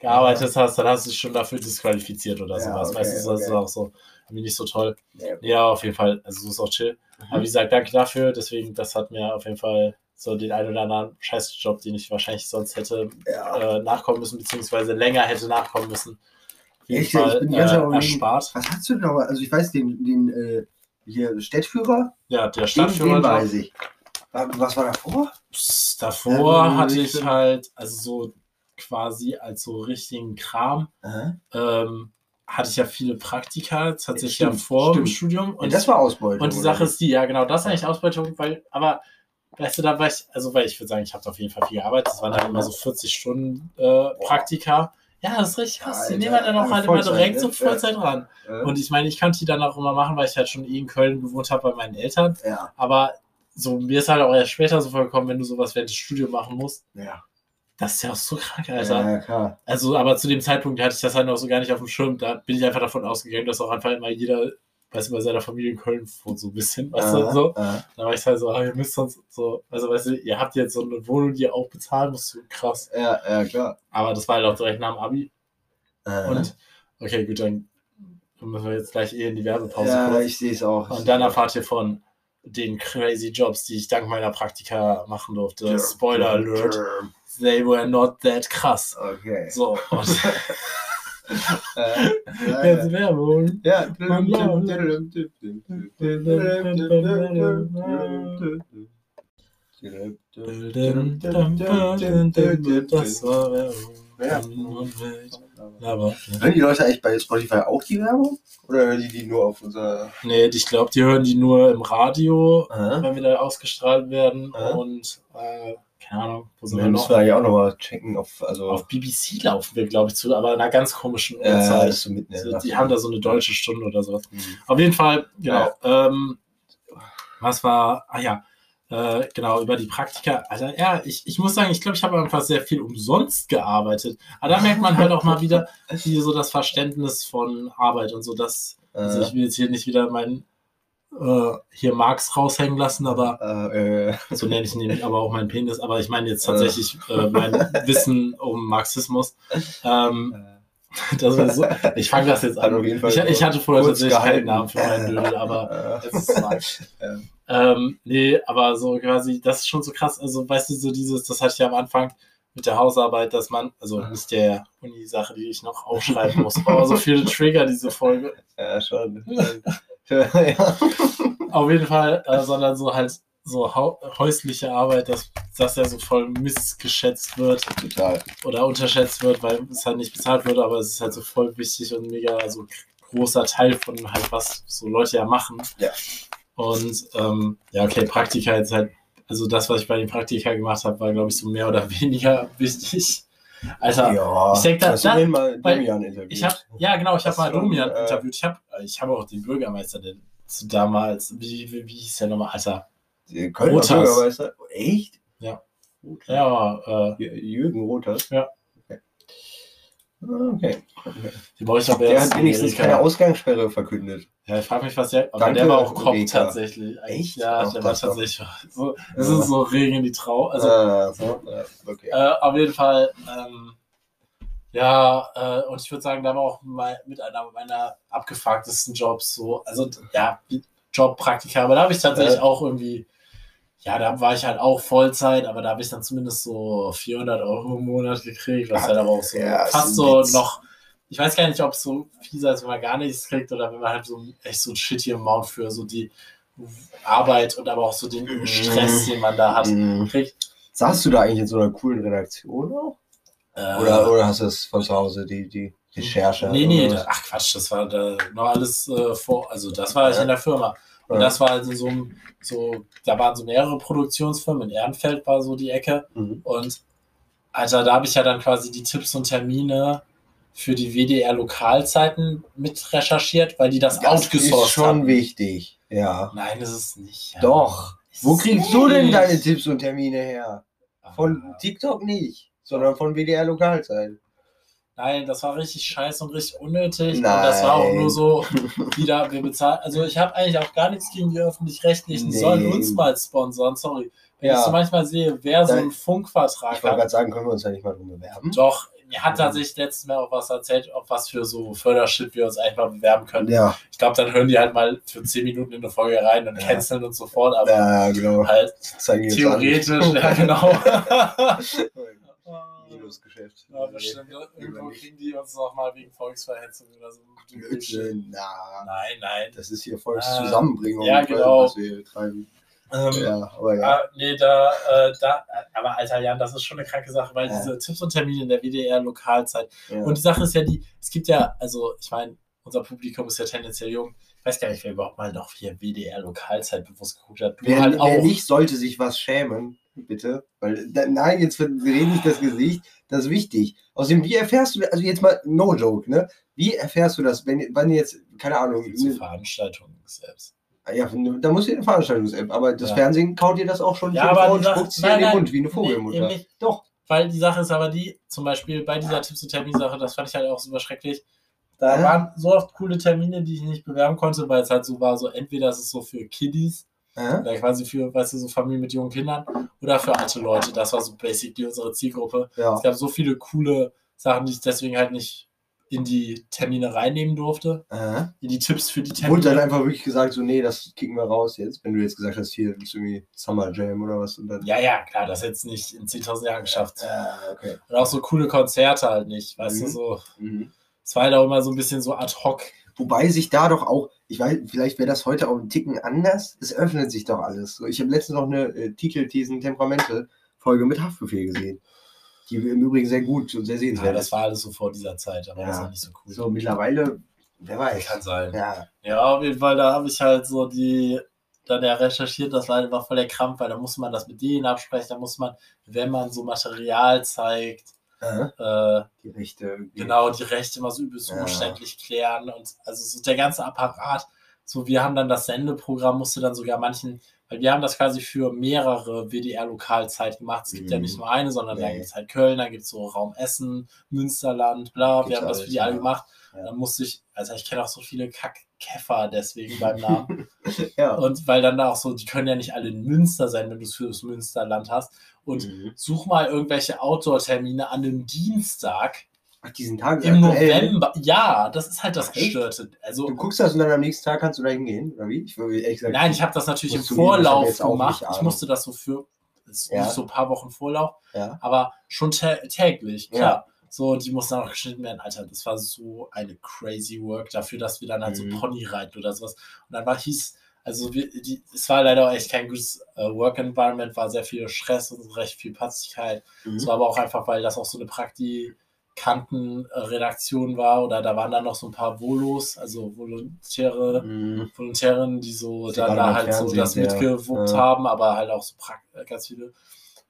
gearbeitet hast, dann hast du dich schon dafür disqualifiziert oder Ja, sowas. okay, weißt du, das ist auch so irgendwie nicht so toll. Ja. Ja, auf jeden Fall, also so ist auch chill. Aber wie gesagt, danke dafür, deswegen, das hat mir auf jeden Fall so den einen oder anderen Scheißjob, den ich wahrscheinlich sonst hätte Ja. äh, nachkommen müssen, beziehungsweise länger hätte nachkommen müssen. Echt? Ich Fall bin die ganze Zeit äh, erspart. Was hast du denn nochmal? Also ich weiß, den, den äh, hier Städtführer, Ja, der den, Stadtführer. den weiß ich. Wa- Was war davor? Pss, davor Ähm, hatte ich halt, also so quasi als so richtigen Kram, ähm, hatte ich ja viele Praktika, tatsächlich ja Stimmt, vor dem stimmt. Studium. Und das war Ausbeutung. Und die Sache ist die, ja genau, das ist eigentlich Ausbeutung, weil, aber weißt du, da war ich, also weil ich würde sagen, ich habe auf jeden Fall viel gearbeitet, das waren dann immer so 40 Stunden äh, Praktika. Ja, das ist richtig krass. Die nehmen dann auch ja, halt immer direkt ne? so Vollzeit ran. Und ich meine, ich konnte die dann auch immer machen, weil ich halt schon eh in Köln gewohnt habe bei meinen Eltern. ja, Aber so, mir ist halt auch erst später so vollkommen, wenn du sowas während des Studiums machen musst. ja. Das ist ja auch so krank, Alter. Ja, klar. Also, aber zu dem Zeitpunkt hatte ich das halt noch so gar nicht auf dem Schirm. Da bin ich einfach davon ausgegangen, dass auch einfach immer jeder weißt du, bei seiner Familie in Köln wohnt so ein bisschen, <laughs> weißt du, so. äh, Da war ich halt so, ah, ihr müsst sonst so, also weißt du, ihr habt jetzt so eine Wohnung, die ihr auch bezahlen müsst, so krass. ja, ja, klar. Aber das war halt auch direkt nach dem Abi. Äh, Und, okay, gut, dann müssen wir jetzt gleich eh in die Werbepause ja, ich sehe es auch. Und dann erfahrt ihr von den crazy Jobs, die ich dank meiner Praktika machen durfte. Dürr, Spoiler Alert. dürr. They were not that krass. Okay. So, und <laughs> jetzt ja. Werbung. Ja. Das war Werbung. Aber, Hören die Leute eigentlich bei Spotify auch die Werbung? Oder hören die die nur auf unserer... nee, ich glaube, die hören die nur im Radio, Äh? wenn wir da ausgestrahlt werden. Äh? Und, äh, keine Ahnung, wo sind Wir wir müssen noch? wir eigentlich auch nochmal checken, auf, also... Auf BBC laufen wir, glaube ich, zu, aber in einer ganz komischen äh, Uhrzeit. so mitten Also, Nacht. die haben da so eine deutsche Stunde oder sowas. Mhm. Auf jeden Fall, genau. Ähm, was war, ah ja, äh, genau, über die Praktika. Alter, ja, ich, ich muss sagen, ich glaube, ich habe einfach sehr viel umsonst gearbeitet. Aber da merkt man halt auch mal wieder, wie so das Verständnis von Arbeit und so, dass, also ich Äh, will jetzt hier nicht wieder meinen, äh, hier Marx raushängen lassen, aber äh, äh, so nenne ich nämlich, aber auch meinen Penis, aber ich meine jetzt tatsächlich äh, mein <laughs> Wissen um Marxismus. Ähm, so, ich fange das jetzt an. auf jeden Fall Ich, ich hatte vorher tatsächlich keinen Namen für meinen Dödel, aber äh, es ist Marx. Ja. Ähm, nee, aber so quasi, das ist schon so krass. Also, weißt du, so dieses, das hatte ich ja am Anfang mit der Hausarbeit, dass man, also nicht der Uni-Sache, die ich noch aufschreiben muss, aber so viele Trigger, diese Folge. ja, schon. <laughs> <laughs> ja. Auf jeden Fall, äh, sondern so halt so häusliche Arbeit, dass das ja so voll missgeschätzt wird Total. oder unterschätzt wird, weil es halt nicht bezahlt wird, aber es ist halt so voll wichtig und mega so großer Teil von halt was so Leute ja machen. Ja. Und ähm, ja, okay, Praktika jetzt halt, also das, was ich bei den Praktika gemacht habe, war, glaube ich, so mehr oder <laughs> weniger wichtig. Alter, Ja, ich denk, da- hast da- den mal Domian interviewt? ich habe, ja genau, ich habe mal Domian äh, interviewt. Ich habe ich hab auch den Bürgermeister, den zu damals, wie, wie, wie hieß der nochmal, Alter? Kölner Rotas. Bürgermeister. Echt? Ja. Rotas. Ja, äh, Jü- Jürgen Rotas? Ja. Okay. Okay. okay. die brauche ich aber Der hat wenigstens Erika. keine Ausgangssperre verkündet. Ja, ich frage mich, was der, aber Danke, der war auch Erika. tatsächlich. Echt? Ja, Ach, der war tatsächlich so, es ist so Regen die Trau. Also, ah, so. ja, okay. äh, auf jeden Fall, ähm, ja, äh, und ich würde sagen, da war auch mal mit einer meiner abgefucktesten Jobs so, also ja, Jobpraktika, aber da habe ich tatsächlich Ja. auch irgendwie, ja, da war ich halt auch Vollzeit, aber da habe ich dann zumindest so 400 Euro im Monat gekriegt, was Ah, halt aber auch so ja, fast so Witz. noch, ich weiß gar nicht, ob es so viel ist, wenn man gar nichts kriegt oder wenn man halt so echt so ein shitty Amount für so die Arbeit und aber auch so den Stress, den man da hat, Mhm. kriegt. Saßt du da eigentlich in so einer coolen Redaktion auch? Äh, Oder, oder hast du es von zu Hause, die, die Recherche? Nee, nee, da, ach Quatsch, das war da noch alles äh, vor, also das war ich Ja. in der Firma. Und Ja. das war also so, so, da waren so mehrere Produktionsfirmen, in Ehrenfeld war so die Ecke. Mhm. Und Alter, da habe ich ja dann quasi die Tipps und Termine für die WDR-Lokalzeiten mit recherchiert, weil die das, Das ist outgesourced schon haben. wichtig. Ja. Nein, ist es nicht. Ja. Doch. Ist Wo kriegst du denn deine Tipps und Termine her? Von Ah. TikTok nicht, sondern von WDR Lokalzeit. Nein, das war richtig scheiße und richtig unnötig. Und das war auch Nein. nur so, wieder, wir bezahlen. Also ich habe eigentlich auch gar nichts gegen die Öffentlich-Rechtlichen. Nee. sollen uns mal sponsern, sorry. Wenn Ja. ich so manchmal sehe, wer so Nein. einen Funkvertrag Ich wollte hat. gerade sagen, können wir uns da nicht mal drum bewerben? Doch, mir hat tatsächlich letztes Mal auch was erzählt, auf was für so Fördershit wir uns eigentlich mal bewerben können. Ja, Ich glaube, dann hören die halt mal für 10 Minuten in eine Folge rein und Ja. canceln uns sofort, aber ja genau. halt theoretisch, <laughs> ja genau. <laughs> Ja, bestimmt. Irgendwo kriegen die uns noch mal wegen Volksverhetzung oder so. Blödsinn. Na, Nein, nein. das ist hier. Volkszusammenbringung, Ja, genau. was wir hier treiben. Ähm, Ja, aber ja. Ah, nee, da, äh, da, aber Alter Jan, das ist schon eine kranke Sache, weil Ja. diese Tipps und Termine in der WDR-Lokalzeit. ja. Und die Sache ist ja die, es gibt ja, also ich meine, unser Publikum ist ja tendenziell jung. Ich weiß gar nicht, wer überhaupt mal noch hier WDR-Lokalzeit bewusst geguckt hat. Du Wer, halt wer auch. nicht, sollte sich was schämen, bitte. Weil, da, nein, jetzt reden nicht das Gesicht, das ist wichtig. Außerdem, wie erfährst du, also jetzt mal, no joke, ne? Wie erfährst du das, wenn, wenn jetzt, keine Ahnung, Zur Veranstaltung selbst. ja, da muss ja eine Veranstaltungs-App, aber das Ja. Fernsehen kaut dir das auch schon Ja, aber und spuckt es dir in den Mund wie eine Vogelmutter. eben. Doch. Weil die Sache ist aber die, zum Beispiel bei dieser Tipps und Termin-Sache, das fand ich halt auch super schrecklich. Da Ja. waren so oft coole Termine, die ich nicht bewerben konnte, weil es halt so war, so entweder ist es so für Kiddies, Äh? oder quasi für, weißt du, so Familien mit jungen Kindern, oder für alte Leute. Das war so basically unsere Zielgruppe. Ja. Es gab so viele coole Sachen, die ich deswegen halt nicht in die Termine reinnehmen durfte, Äh? in die Tipps für die Wurde dann Termine. einfach wirklich gesagt, so, nee, das kicken wir raus jetzt. Wenn du jetzt gesagt hast, hier ist irgendwie Summer Jam oder was. Und dann, Ja, ja, klar, das hätte es nicht in 10.000 Jahren geschafft. Äh, okay. Und auch so coole Konzerte halt nicht, weißt du, Mhm. so. Mhm. Es war halt auch immer so ein bisschen so ad hoc. Wobei sich da doch auch, ich weiß, vielleicht wäre das heute auch ein Ticken anders. Es öffnet sich doch alles. So, Ich habe letztens noch eine äh, Titelthesen Temperamente-Folge mit Haftbefehl gesehen. Die im Übrigen sehr gut und sehr Ja, sehenswert das ist. war alles so vor dieser Zeit, aber das Ja. war nicht so cool. So, mittlerweile, wer weiß. Kann sein. Ja, Ja, auf jeden Fall, da habe ich halt so die, dann ja recherchiert, das war einfach voll der Krampf, weil da muss man das mit denen absprechen, da muss man, wenn man so Material zeigt, äh, die Rechte. irgendwie. genau die Rechte immer so übelst Ja. umständlich klären und also so der ganze Apparat. So, wir haben dann das Sendeprogramm, musste dann sogar manchen, weil wir haben das quasi für mehrere WDR-Lokalzeiten gemacht. Es gibt ja Mhm. nicht nur eine, sondern da Nee. gibt es halt Köln, dann gibt es so Raum Essen, Münsterland, bla. Gibt's wir haben das für die alle ja. gemacht. Ja. Dann musste ich, also ich kenne auch so viele Kackkäfer deswegen beim Namen. <laughs> Ja. Und weil dann da auch so, die können ja nicht alle in Münster sein, wenn du es für das Münsterland hast. Und Mhm. such mal irgendwelche Outdoor-Termine an einem Dienstag Ach, diesen Tag im. November. Ja, das ist halt das echt? Gestörte. Also, Du guckst das und dann am nächsten Tag kannst du da hingehen, oder wie? Ich würde ehrlich gesagt. nein, ich habe das natürlich im Vorlauf auch gemacht. Ich musste das so für Ja. so ein paar Wochen Vorlauf, Ja. aber schon tä täglich, Ja. klar. So, die mussten auch noch geschnitten werden. Alter, das war so eine crazy Work dafür, dass wir dann halt Mhm. so Pony reiten oder sowas. Und dann war hieß, also wir, die, es war leider auch echt kein gutes äh, Work Environment, war sehr viel Stress und recht viel Patzigkeit. Mhm. Es war aber auch einfach, weil das auch so eine Praktikantenredaktion war oder da waren dann noch so ein paar Volos, also Volontäre, Mhm. Volontärinnen, die so Sie dann da halt so Fernsehen das sehr, mitgewuppt ja. haben, aber halt auch so ganz viele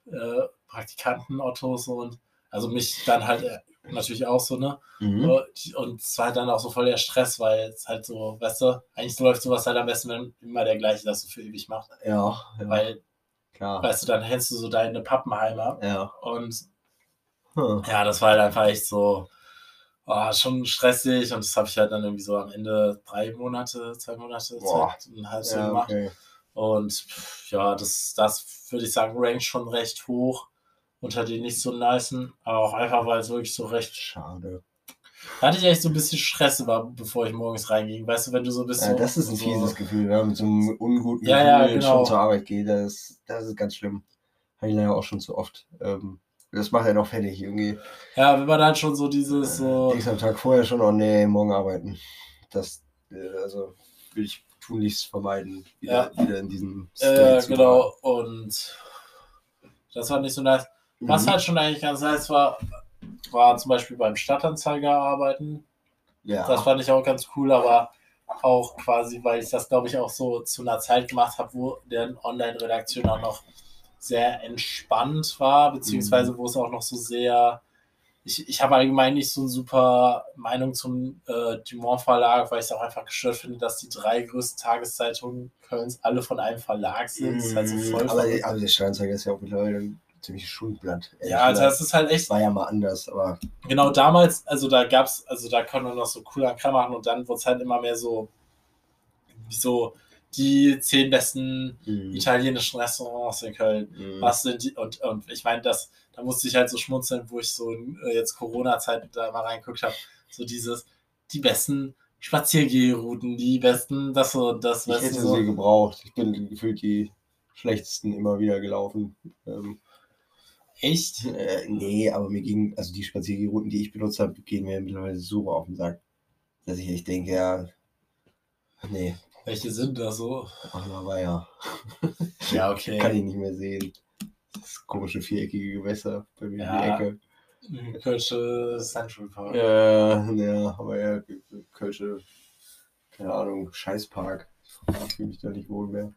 äh, Praktikanten, Ottos und also mich dann halt äh, natürlich auch so, ne? Mhm. Die- Und es war halt dann auch so voll der Stress, weil es halt so, weißt du, eigentlich läuft sowas halt am besten, wenn immer der gleiche das so für ewig macht. Ja, ja, Weil, klar. weißt du, dann hältst du so deine Pappenheimer Ja. und Hm. ja, das war halt einfach echt so oh, schon stressig und das habe ich halt dann irgendwie so am Ende drei Monate, zwei Monate, Boah. Zeit, ein halbes Jahr Ja, gemacht. okay. Und ja, das, das würde ich sagen, rankt schon recht hoch unter den nicht so nicen, aber auch einfach, weil es wirklich so recht. Schade. Da hatte ich echt so ein bisschen Stress, war, bevor ich morgens reinging. Weißt du, wenn du so bist. Ja, so, das ist ein so, fieses Gefühl, man mit so einem unguten Ja, ja, Gefühl genau. schon zur Arbeit geht. Das, das ist ganz schlimm. Habe ich leider auch schon zu oft. Ähm, das macht ja noch fertig irgendwie. Ja, wenn man dann schon so dieses so. Denkst am Tag vorher schon, oh nee, morgen arbeiten. Das, äh, also, will ich tunlichst vermeiden, wieder, wieder in diesem Äh, zu genau, und das war nicht so nice. Was Mhm. halt schon eigentlich ganz nice war, war zum Beispiel beim Stadtanzeiger arbeiten. ja. Das fand ich auch ganz cool, aber auch quasi, weil ich das, glaube ich, auch so zu einer Zeit gemacht habe, wo deren Online-Redaktion auch noch sehr entspannt war, beziehungsweise wo es auch noch so sehr. Ich, ich habe allgemein nicht so eine super Meinung zum äh, Dumont Verlag, weil ich es auch einfach gestört finde, dass die drei größten Tageszeitungen Kölns alle von einem Verlag sind. Das ist halt so voll Mhm. aber, verrückt. aber der Sternzeiger ist ja auch mittlerweile ein ziemliches Schundblatt. ehrlich Ja, also das ist halt echt war ja mal anders, aber genau damals, also da gab's, also da konnte man noch so cooler Kram machen und dann wurde es halt immer mehr so, wie so die zehn besten mhm. italienischen Restaurants in Köln. Mhm. Was sind die? Und, und ich meine, das, da musste ich halt so schmunzeln, wo ich so äh, jetzt Corona-Zeit da mal reingeguckt habe. So dieses, die besten Spaziergehrouten, die besten, das so, das, Ich hätte so. sie gebraucht. Ich bin gefühlt die schlechtesten immer wieder gelaufen. Ähm, Echt? äh, nee, aber mir ging, also die Spaziergehrouten, die ich benutzt habe, gehen mir mittlerweile so auf den Sack, dass ich echt denke, ja, nee, Welche sind das so? ach, war ja, <laughs> Ja, okay. kann ich nicht mehr sehen. Das komische viereckige Gewässer bei mir Ja. in die Ecke. Kölsche Central Park. Ja, ja, aber ja, Kölsche, keine Ahnung, Scheißpark. Ich fühle mich da nicht wohl mehr.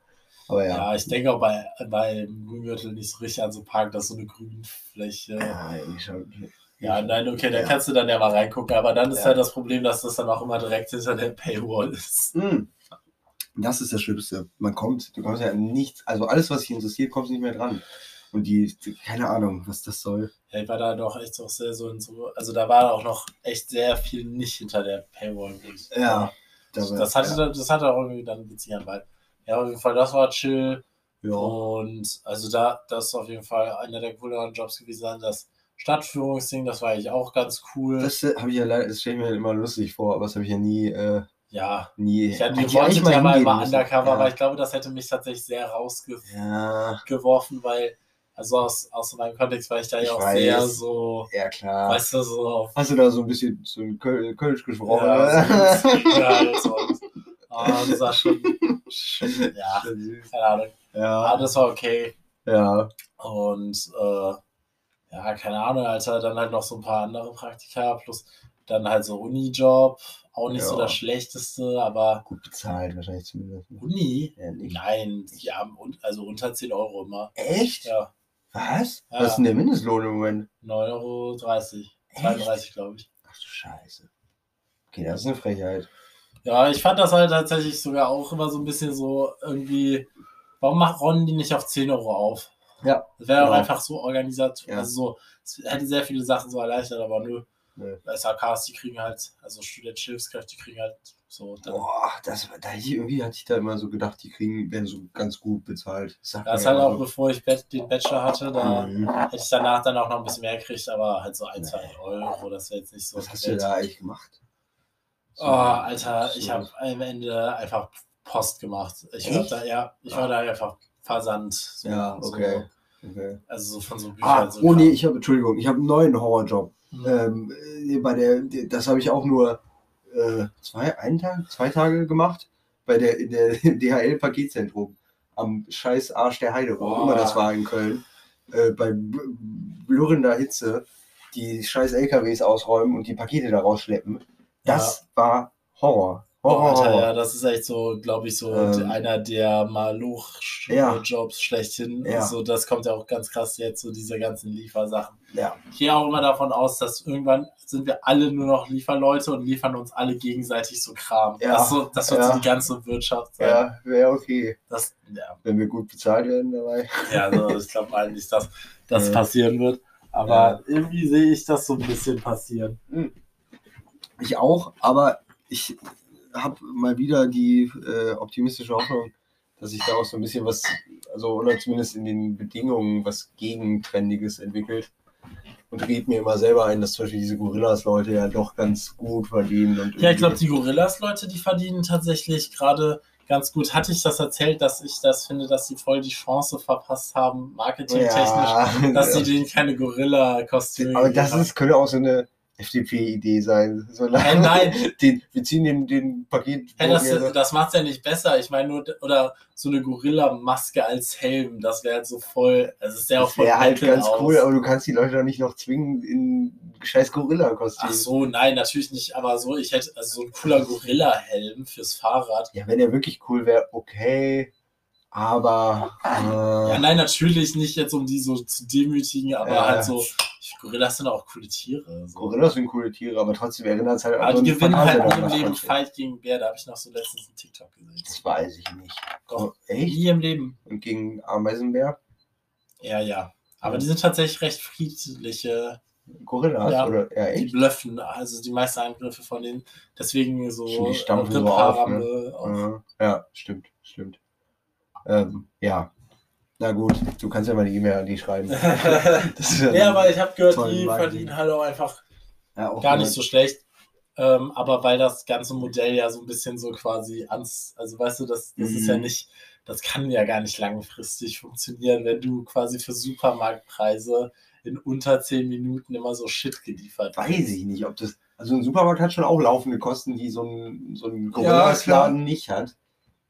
Aber ja. Ja, ich denke auch bei, bei Grüngürtel nicht so richtig an so Park, das ist so eine Grünfläche. Ja, irgendwie schon. Ja, nein, okay, da Ja. kannst du dann ja mal reingucken, aber dann ist Ja. halt das Problem, dass das dann auch immer direkt hinter der Paywall ist. Hm. Das ist das Schlimmste. Man kommt, du kommst ja nichts, also alles, was dich interessiert, kommst nicht mehr dran. Und die, keine Ahnung, was das soll. Ja, ich war da doch echt auch sehr so in so, also da war auch noch echt sehr viel nicht hinter der Paywall. Ja. Das, das hatte, das hatte auch irgendwie dann einen witzigen Vibe. Ja, auf jeden Fall, das war chill. ja. Und also da, das ist auf jeden Fall einer der cooleren Jobs gewesen. Das Stadtführungsding, das war eigentlich auch ganz cool. Das äh, habe ich ja leider, das stelle ich mir immer lustig vor, aber das habe ich ja nie, äh, ja. nie. Ich hatte die wollten ja mal immer undercover, ja. aber ich glaube, das hätte mich tatsächlich sehr rausgeworfen, Ja, weil, also aus, aus meinem Kontext war ich da Ich ja auch weiß. sehr so, ja klar. weißt du, so Hast du da so ein bisschen so ein Köl Kölsch gesprochen? Ja, so <laughs> halt und, ah, das war schon, schon <laughs> ja, Süß. keine Ahnung. Ja, Aber das war okay. ja. Und äh, ja, keine Ahnung, Alter, dann halt noch so ein paar andere Praktika, plus dann halt so Uni-Job, auch nicht so Ja. das Schlechteste, aber Gut bezahlt wahrscheinlich zumindest. Uni? Ja. Nein, die haben un- also unter 10 Euro immer. Echt? Ja, Was? Ja. Was ist denn der Mindestlohn im Moment? 9,30 Euro, 32, glaube ich. Ach du Scheiße. Okay, das ist eine Frechheit. Ja, ich fand das halt tatsächlich sogar auch immer so ein bisschen so irgendwie, warum macht Ron die nicht auf 10 Euro auf? Ja. Das wäre Genau. auch einfach so organisiert, Ja. also so, es hätte sehr viele Sachen so erleichtert, aber nö. Nö. SHKs, die kriegen halt, also studentische Hilfskräfte, die kriegen halt so, Boah, das, da ich, irgendwie hatte ich da immer so gedacht, die kriegen, werden so ganz gut bezahlt. Das sagt das halt auch, bevor ich den Bachelor hatte, da Mhm. hätte ich danach dann auch noch ein bisschen mehr gekriegt, aber halt so ein, zwei Euro, das wäre jetzt nicht so. Was hast du Welt. da eigentlich gemacht? Oh, Alter, ich so- habe am Ende einfach Post gemacht. Ich war da, ja, ich war da einfach Versand. So, Ja, so, okay. Okay. also so von so Büchern. Ah, so oh nee, ich habe, Entschuldigung, ich habe einen neuen Horrorjob. Mhm. Ähm, äh, bei der, das habe ich auch nur äh, zwei, einen Tag, zwei Tage gemacht. Bei der, in der <laughs> DHL-Paketzentrum. Am scheiß Arsch der Heide, wo auch immer das war in Köln. Äh, bei blurrender Hitze die scheiß LKWs ausräumen und die Pakete da rausschleppen. Das war Horror. Oh, Alter, ja, das ist echt so, glaube ich, so Ähm, einer der ja. Maloch-Jobs schlechthin. Ja. So, das kommt ja auch ganz krass jetzt, so diese ganzen Liefersachen. Ja. Ich gehe auch immer davon aus, dass irgendwann sind wir alle nur noch Lieferleute und liefern uns alle gegenseitig so Kram. Ja. Das, so, das wird Ja. so die ganze Wirtschaft sein. Ja, wäre okay. Das, ja. Wenn wir gut bezahlt werden dabei. Ja, also ich glaube <laughs> nicht, dass das Ja. passieren wird. Aber irgendwie sehe ich das so ein bisschen passieren. Ich auch, aber ich habe mal wieder die äh, optimistische Hoffnung, dass sich daraus so ein bisschen was, also oder zumindest in den Bedingungen was Gegentrendiges entwickelt. Und red mir immer selber ein, dass zum Beispiel diese Gorillas-Leute ja doch ganz gut verdienen. Und Ja, ich glaube, die Gorillas-Leute, die verdienen tatsächlich gerade ganz gut. Hatte ich das erzählt, dass ich das finde, dass sie voll die Chance verpasst haben, marketingtechnisch, ja, dass sie <laughs> denen keine Gorilla-Kostüme aber das ist, könnte auch so eine FDP-Idee sein. <laughs> Äh, nein, Den, wir ziehen den, den Paket. Hey, das, Ja, so- das macht's ja nicht besser. Ich meine nur, oder so eine Gorilla-Maske als Helm, das wäre halt so voll, also es ist ja auch voll wäre halt ganz aus. cool, aber du kannst die Leute doch nicht noch zwingen in scheiß Gorilla-Kostüm. Ach so, nein, natürlich nicht, aber so, ich hätte, also so ein cooler Gorilla-Helm fürs Fahrrad. Ja, wenn er wirklich cool wäre, okay. Aber. Ja, Äh, nein, natürlich nicht jetzt, um die so zu demütigen, aber Ja. halt so, Gorillas sind auch coole Tiere. So. Gorillas sind coole Tiere, aber trotzdem erinnert es halt Aber so die gewinnen halt nie im Leben Fight gegen Bär, da habe ich noch so letztens einen TikTok gesehen. Das weiß ich nicht. Doch. Oh, echt? Nie im Leben. Und gegen Ameisenbär? Ja, ja. Aber die sind tatsächlich recht friedliche. Gorillas? Ja. Oder? Ja, Die echt? blöffen, also die meisten Angriffe von denen. Deswegen so Die stampfen so auf, auf. Äh, ja, stimmt, stimmt. Ähm, ja. Na gut, du kannst ja mal eine E-Mail an die schreiben. <laughs> Ist ja, aber ich habe gehört, die verdienen halt auch einfach ja, auch gar nicht so schlecht. Ähm, aber weil das ganze Modell ja so ein bisschen so quasi ans, also weißt du, das, das ist ja Mhm. nicht, das kann ja gar nicht langfristig funktionieren, wenn du quasi für Supermarktpreise in unter 10 Minuten immer so Shit geliefert Weiß kriegst. ich nicht, ob das. Also ein Supermarkt hat schon auch laufende Kosten, die so ein, so ein Ja, Gorillas-Laden nicht hat.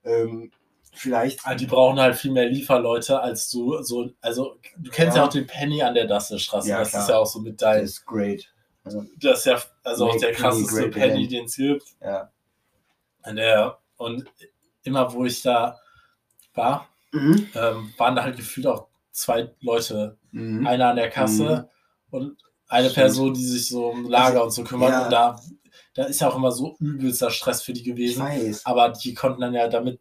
Ähm, vielleicht. Ah, Die brauchen halt viel mehr Lieferleute als du so, also du kennst ja, Ja. auch den Penny an der Dasselstraße, Ja, das klar. ist ja auch so mit Das dein, ist great. Also, das ist ja also auch der krasseste Penny, den es gibt. ja. An der, und immer wo ich da war, Mhm. ähm, waren da halt gefühlt auch zwei Leute. Mhm. Einer an der Kasse und eine Stimmt. Person, die sich so um Lager und so kümmert. ja. Und da, da ist ja auch immer so übelster Stress für die gewesen. Aber die konnten dann ja damit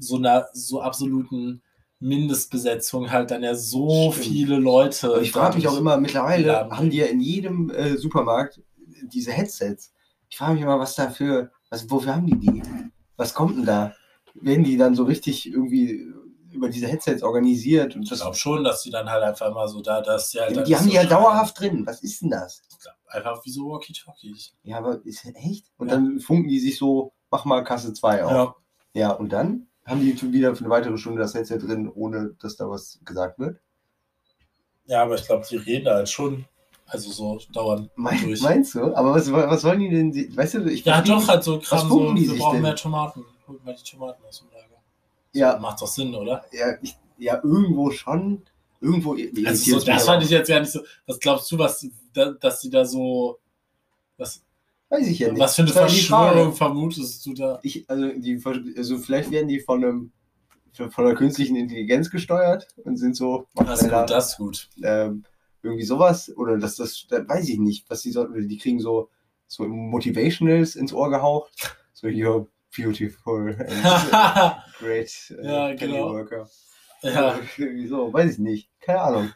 so einer so absoluten Mindestbesetzung halt dann ja so Stimmt. viele Leute. Und ich frage mich auch immer, mittlerweile Laden haben die ja in jedem äh, Supermarkt diese Headsets. Ich frage mich immer, was dafür, was, wofür haben die die? Was kommt denn da? Werden die dann so richtig irgendwie über diese Headsets organisiert? Und Ich glaube schon, dass die dann halt einfach immer so da, dass die halt. die, dann die haben so die ja dauerhaft drin. Was ist denn das? Einfach wie so Walkie-Talkies. Ja, aber ist echt? Und Ja. dann funken die sich so, mach mal Kasse 2 auf. Ja. Ja, und dann haben die wieder für eine weitere Stunde das Headset drin, ohne dass da was gesagt wird. ja, aber ich glaube, die reden halt schon. Also so dauernd Mein, durch. meinst du? Aber was, was wollen die denn? Weißt du, ich Ja, doch, halt so Kram, so, wir brauchen denn? mehr Tomaten. Holt mal die Tomaten aus dem Lager. Ja. Macht doch Sinn, oder? Ja, ich, ja, irgendwo schon. Irgendwo. Also so, das fand ich jetzt gar nicht so. Was glaubst du, was, da, dass die da so. Was, Weiß ich ja nicht. was für eine Das. Verschwörung vermutest du da? Ich, also, die, also vielleicht werden die von einem von der künstlichen Intelligenz gesteuert und sind so, Das ist gut, das ist gut. ähm, irgendwie sowas. Oder dass das, da weiß ich nicht, was die sollten. Die kriegen so, so Motivationals ins Ohr gehaucht. So, you're beautiful and <laughs> great äh, Ja, penny genau. worker. ja, Irgendwie so, weiß ich nicht. Keine Ahnung.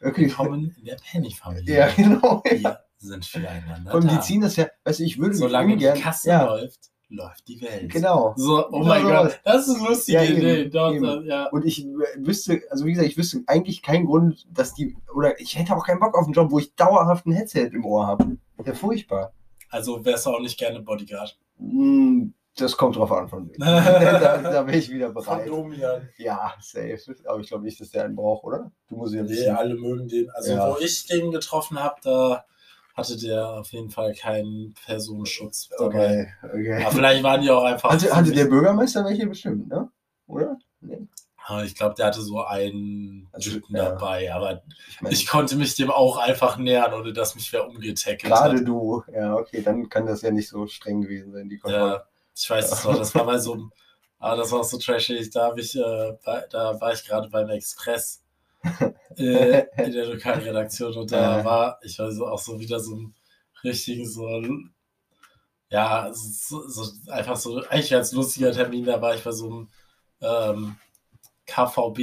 Irgendwie. willkommen in der Penny-Familie. Ja, genau. Wir sind füreinander Und da. die ziehen das ja, weißt du, ich würde Solange ungern, die Kasse ja, läuft, läuft die Welt. genau. So, oh Genau mein sowas. Gott, das ist eine lustige Ja, Idee. Doch, doch, ja. Und ich äh, wüsste, also wie gesagt, ich wüsste eigentlich keinen Grund, dass die, oder ich hätte auch keinen Bock auf einen Job, wo ich dauerhaft ein Headset im Ohr habe. Ja, furchtbar. Also wärst du auch nicht gerne Bodyguard. Hm, Das kommt drauf an von wem. <laughs> da, da bin ich wieder Von bereit. Domian. Ja, safe. Aber ich glaube nicht, dass der einen braucht, oder? Du musst ja Nee, wissen. alle mögen den. Also Ja. wo ich den getroffen habe, da hatte der auf jeden Fall keinen Personenschutz dabei. Okay, okay. Aber vielleicht waren die auch einfach. Hatte, hatte der Bürgermeister welche bestimmt, ne? Oder? Nee. Aber ich glaube, der hatte so einen Also, Typen ja. dabei. Aber Ich meine, ich konnte mich dem auch einfach nähern, ohne dass mich wer umgetackelt gerade hat. du. Ja, okay, dann kann das ja nicht so streng gewesen sein, die Kontrolle. Ja, ich weiß es noch, das war bei so einem, aber das war auch so trashig, da ich, äh, bei, da war ich gerade beim Express äh, <laughs> in der Lokalredaktion und da war, ich so auch so wieder so ein richtigen so, ja, so, so einfach so, eigentlich ganz lustiger Termin, da war ich bei so einem ähm, KVB,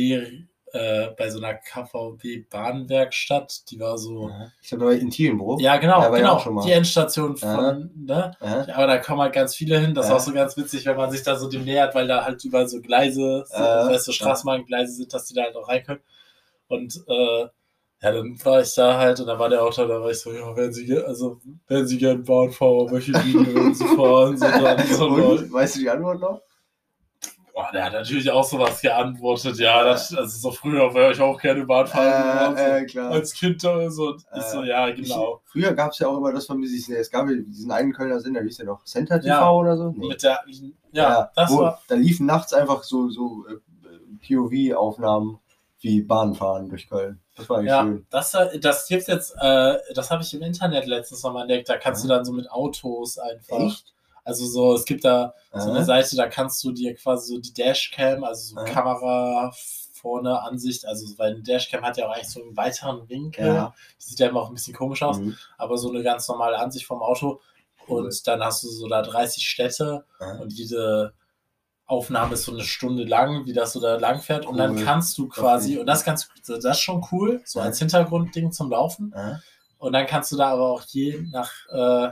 äh, bei so einer KVB-Bahnwerkstatt, die war so, Ich glaube, in Thielenbruch. ja genau, Ja, genau, die Endstation von, ne, Ja. ja, aber da kommen halt ganz viele hin. Das ist auch so ganz witzig, wenn man sich da so dem nähert, weil da halt überall so Gleise, so, weißt du, Straßenbahngleise sind, dass die da halt auch rein können. Und äh, ja, dann war ich da halt und dann war der auch da, da war ich so, ja, wenn Sie, also, wenn Sie gerne Bahnfahrer, welche Linie Sie fahren? So, dann, so, Und, weißt du die Antwort noch? Boah, der hat natürlich auch sowas geantwortet. Ja, das, also so früher wäre ich auch gerne Bahnfahrer geworden, äh, klar. so, als Kind oder so. Und ich so, Äh, ja, genau. Ich, früher gab es ja auch immer das, was sich, es gab ja diesen einen Kölner Sender, wie hieß der noch? Center TV Ja. oder so? Mit der, ja, das wo, war, Da liefen nachts einfach so, so äh, POV-Aufnahmen wie Bahnfahren durch Köln. Das war eigentlich Ja, schön. das, äh, das gibt's jetzt, äh, das habe ich im Internet letztens nochmal entdeckt. Da kannst Ja. du dann so mit Autos einfach. Echt? Also so, es gibt da so eine Aha. Seite, da kannst du dir quasi so die Dashcam, also so Ja. Kamera vorne Ansicht, also weil eine Dashcam hat ja auch eigentlich so einen weiteren Winkel. Ja. Die sieht ja immer auch ein bisschen komisch aus, Mhm. aber so eine ganz normale Ansicht vom Auto. Cool. Und dann hast du so da 30 Städte Ja. und diese Aufnahme ist so eine Stunde lang, wie das so da lang fährt. Und dann Cool. kannst du quasi, ich und das ist ganz, das ist schon cool, so als Hintergrundding zum Laufen. Und dann kannst du da aber auch je nach äh,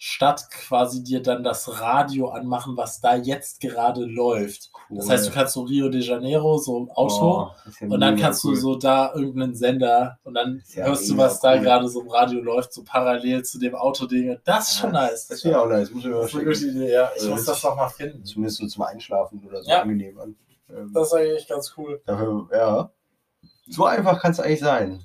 Stadt quasi dir dann das Radio anmachen, was da jetzt gerade läuft. Das Cool. heißt, du kannst so Rio de Janeiro, so ein Auto, das ist ja und dann kannst cool. du so da irgendeinen Sender und dann Ist ja hörst du, was da cool. gerade so im Radio läuft, so parallel zu dem Autoding. Das ist schon Ja, nice. Das wäre auch nice. Muss ich mal Das ist eine Idee, ja. Ich Also muss das noch mal finden. Zumindest so zum Einschlafen oder so Ja. angenehm an. Ähm, Das ist eigentlich ganz cool. dafür, ja. So einfach kann es eigentlich sein.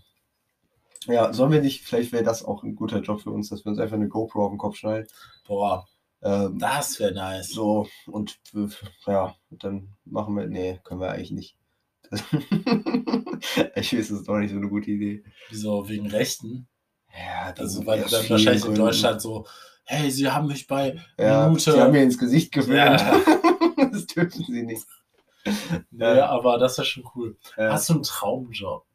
Ja, sollen wir nicht, vielleicht wäre das auch ein guter Job für uns, dass wir uns einfach eine GoPro auf den Kopf schneiden. Boah, Ähm, das wäre nice. So, und äh, ja, dann machen wir. Nee, können wir eigentlich nicht. <laughs> ich weiß, das ist doch nicht so eine gute Idee. Wieso, wegen Rechten? Ja, Also, weil dann wahrscheinlich in Deutschland so, hey, sie haben mich bei ja, Minute. Sie haben mir ins Gesicht gewöhnt. Ja. <laughs> das dürfen sie nicht. Nee, aber das wäre schon cool. Äh, Hast du einen Traumjob?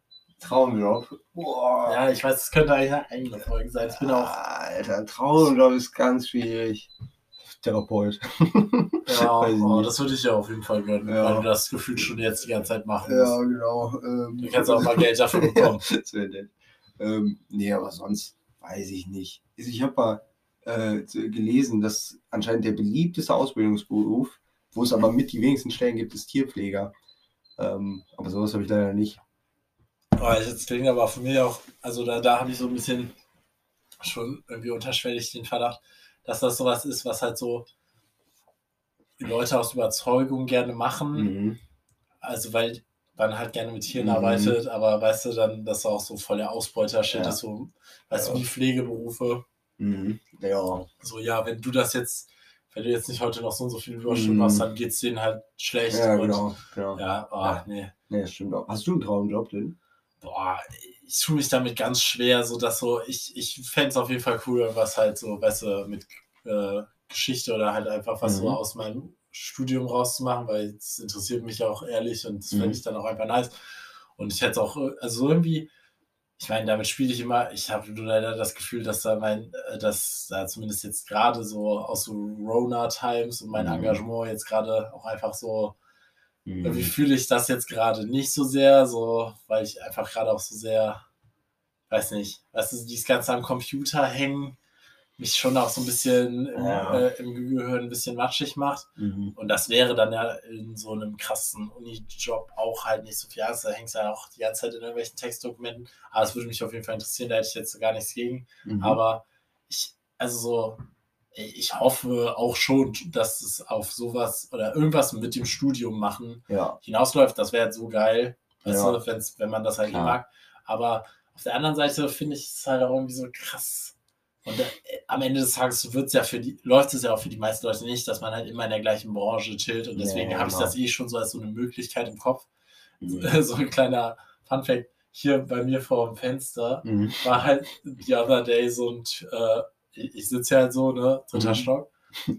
Traumjob. Boah. Ja, ich weiß, es könnte eigentlich eine eigene Folge sein. Ich bin auch. Alter, Traumjob ist ganz schwierig. Therapeut. <laughs> Ja, oh, das würde ich ja auf jeden Fall gönnen, Ja. weil du das Gefühl schon jetzt die ganze Zeit machen musst. Ja, genau. Ähm, Du kannst auch mal Geld dafür <laughs> bekommen. das wäre nett. Ähm, nee, aber sonst weiß ich nicht. Also ich habe mal äh, gelesen, dass anscheinend der beliebteste Ausbildungsberuf, wo es aber mit die wenigsten Stellen gibt, ist Tierpfleger. Ähm, aber sowas habe ich leider nicht. Oh, ich jetzt klingt aber für mich auch, also da, da habe ich so ein bisschen schon irgendwie unterschwellig den Verdacht, dass das sowas ist, was halt so die Leute aus Überzeugung gerne machen. Mhm. Also weil man halt gerne mit Tieren Mhm. arbeitet, aber weißt du dann, dass auch so voll der Ausbeuter-Shit Ja. ist, so, weißt Ja. du, wie Pflegeberufe. Mhm. Ja. So, ja, wenn du das jetzt, wenn du jetzt nicht heute noch so und so viele Überstunden Mhm. machst, dann geht's denen halt schlecht. Ja, und, genau. genau. Ja, oh, Ja. nee. Nee, stimmt auch. Hast du einen Traumjob denn? Boah, ich tue mich damit ganz schwer, so dass so, ich, ich fände es auf jeden Fall cool, was halt so, weißt du, mit äh, Geschichte oder halt einfach was so Mhm. aus meinem Studium rauszumachen, weil es interessiert mich auch ehrlich und das Mhm. fände ich dann auch einfach nice. Und ich hätte auch, äh, also irgendwie, ich meine, damit spiele ich immer, ich habe nur leider das Gefühl, dass da mein, äh, dass da zumindest jetzt gerade so aus so Rona-Times und mein Mhm. Engagement jetzt gerade auch einfach so irgendwie Mhm. fühle ich das jetzt gerade nicht so sehr, so, weil ich einfach gerade auch so sehr, weiß nicht, weißt du, dieses ganze am Computer hängen, mich schon auch so ein bisschen im, Ja. äh, im Gehirn ein bisschen matschig macht. Mhm. Und das wäre dann ja in so einem krassen Uni-Job auch halt nicht so viel Angst. Da hängst du ja auch die ganze Zeit in irgendwelchen Textdokumenten. Aber es würde mich auf jeden Fall interessieren, da hätte ich jetzt gar nichts gegen. Mhm. Aber ich, also so, ich hoffe auch schon, dass es auf sowas oder irgendwas mit dem Studium machen ja. hinausläuft. Das wäre halt so geil, weißt Ja. du, wenn man das halt Klar. mag. Aber auf der anderen Seite finde ich es halt auch irgendwie so krass. Und äh, am Ende des Tages wird's ja für die, läuft es ja auch für die meisten Leute nicht, dass man halt immer in der gleichen Branche chillt. Und deswegen Ja, habe ich das eh schon so als so eine Möglichkeit im Kopf. Mhm. <laughs> so ein kleiner Funfact. Hier bei mir vor dem Fenster Mhm. war halt the other day so ein, äh, ich, ich sitze ja halt so, ne, dritter Mhm. Stock. <laughs>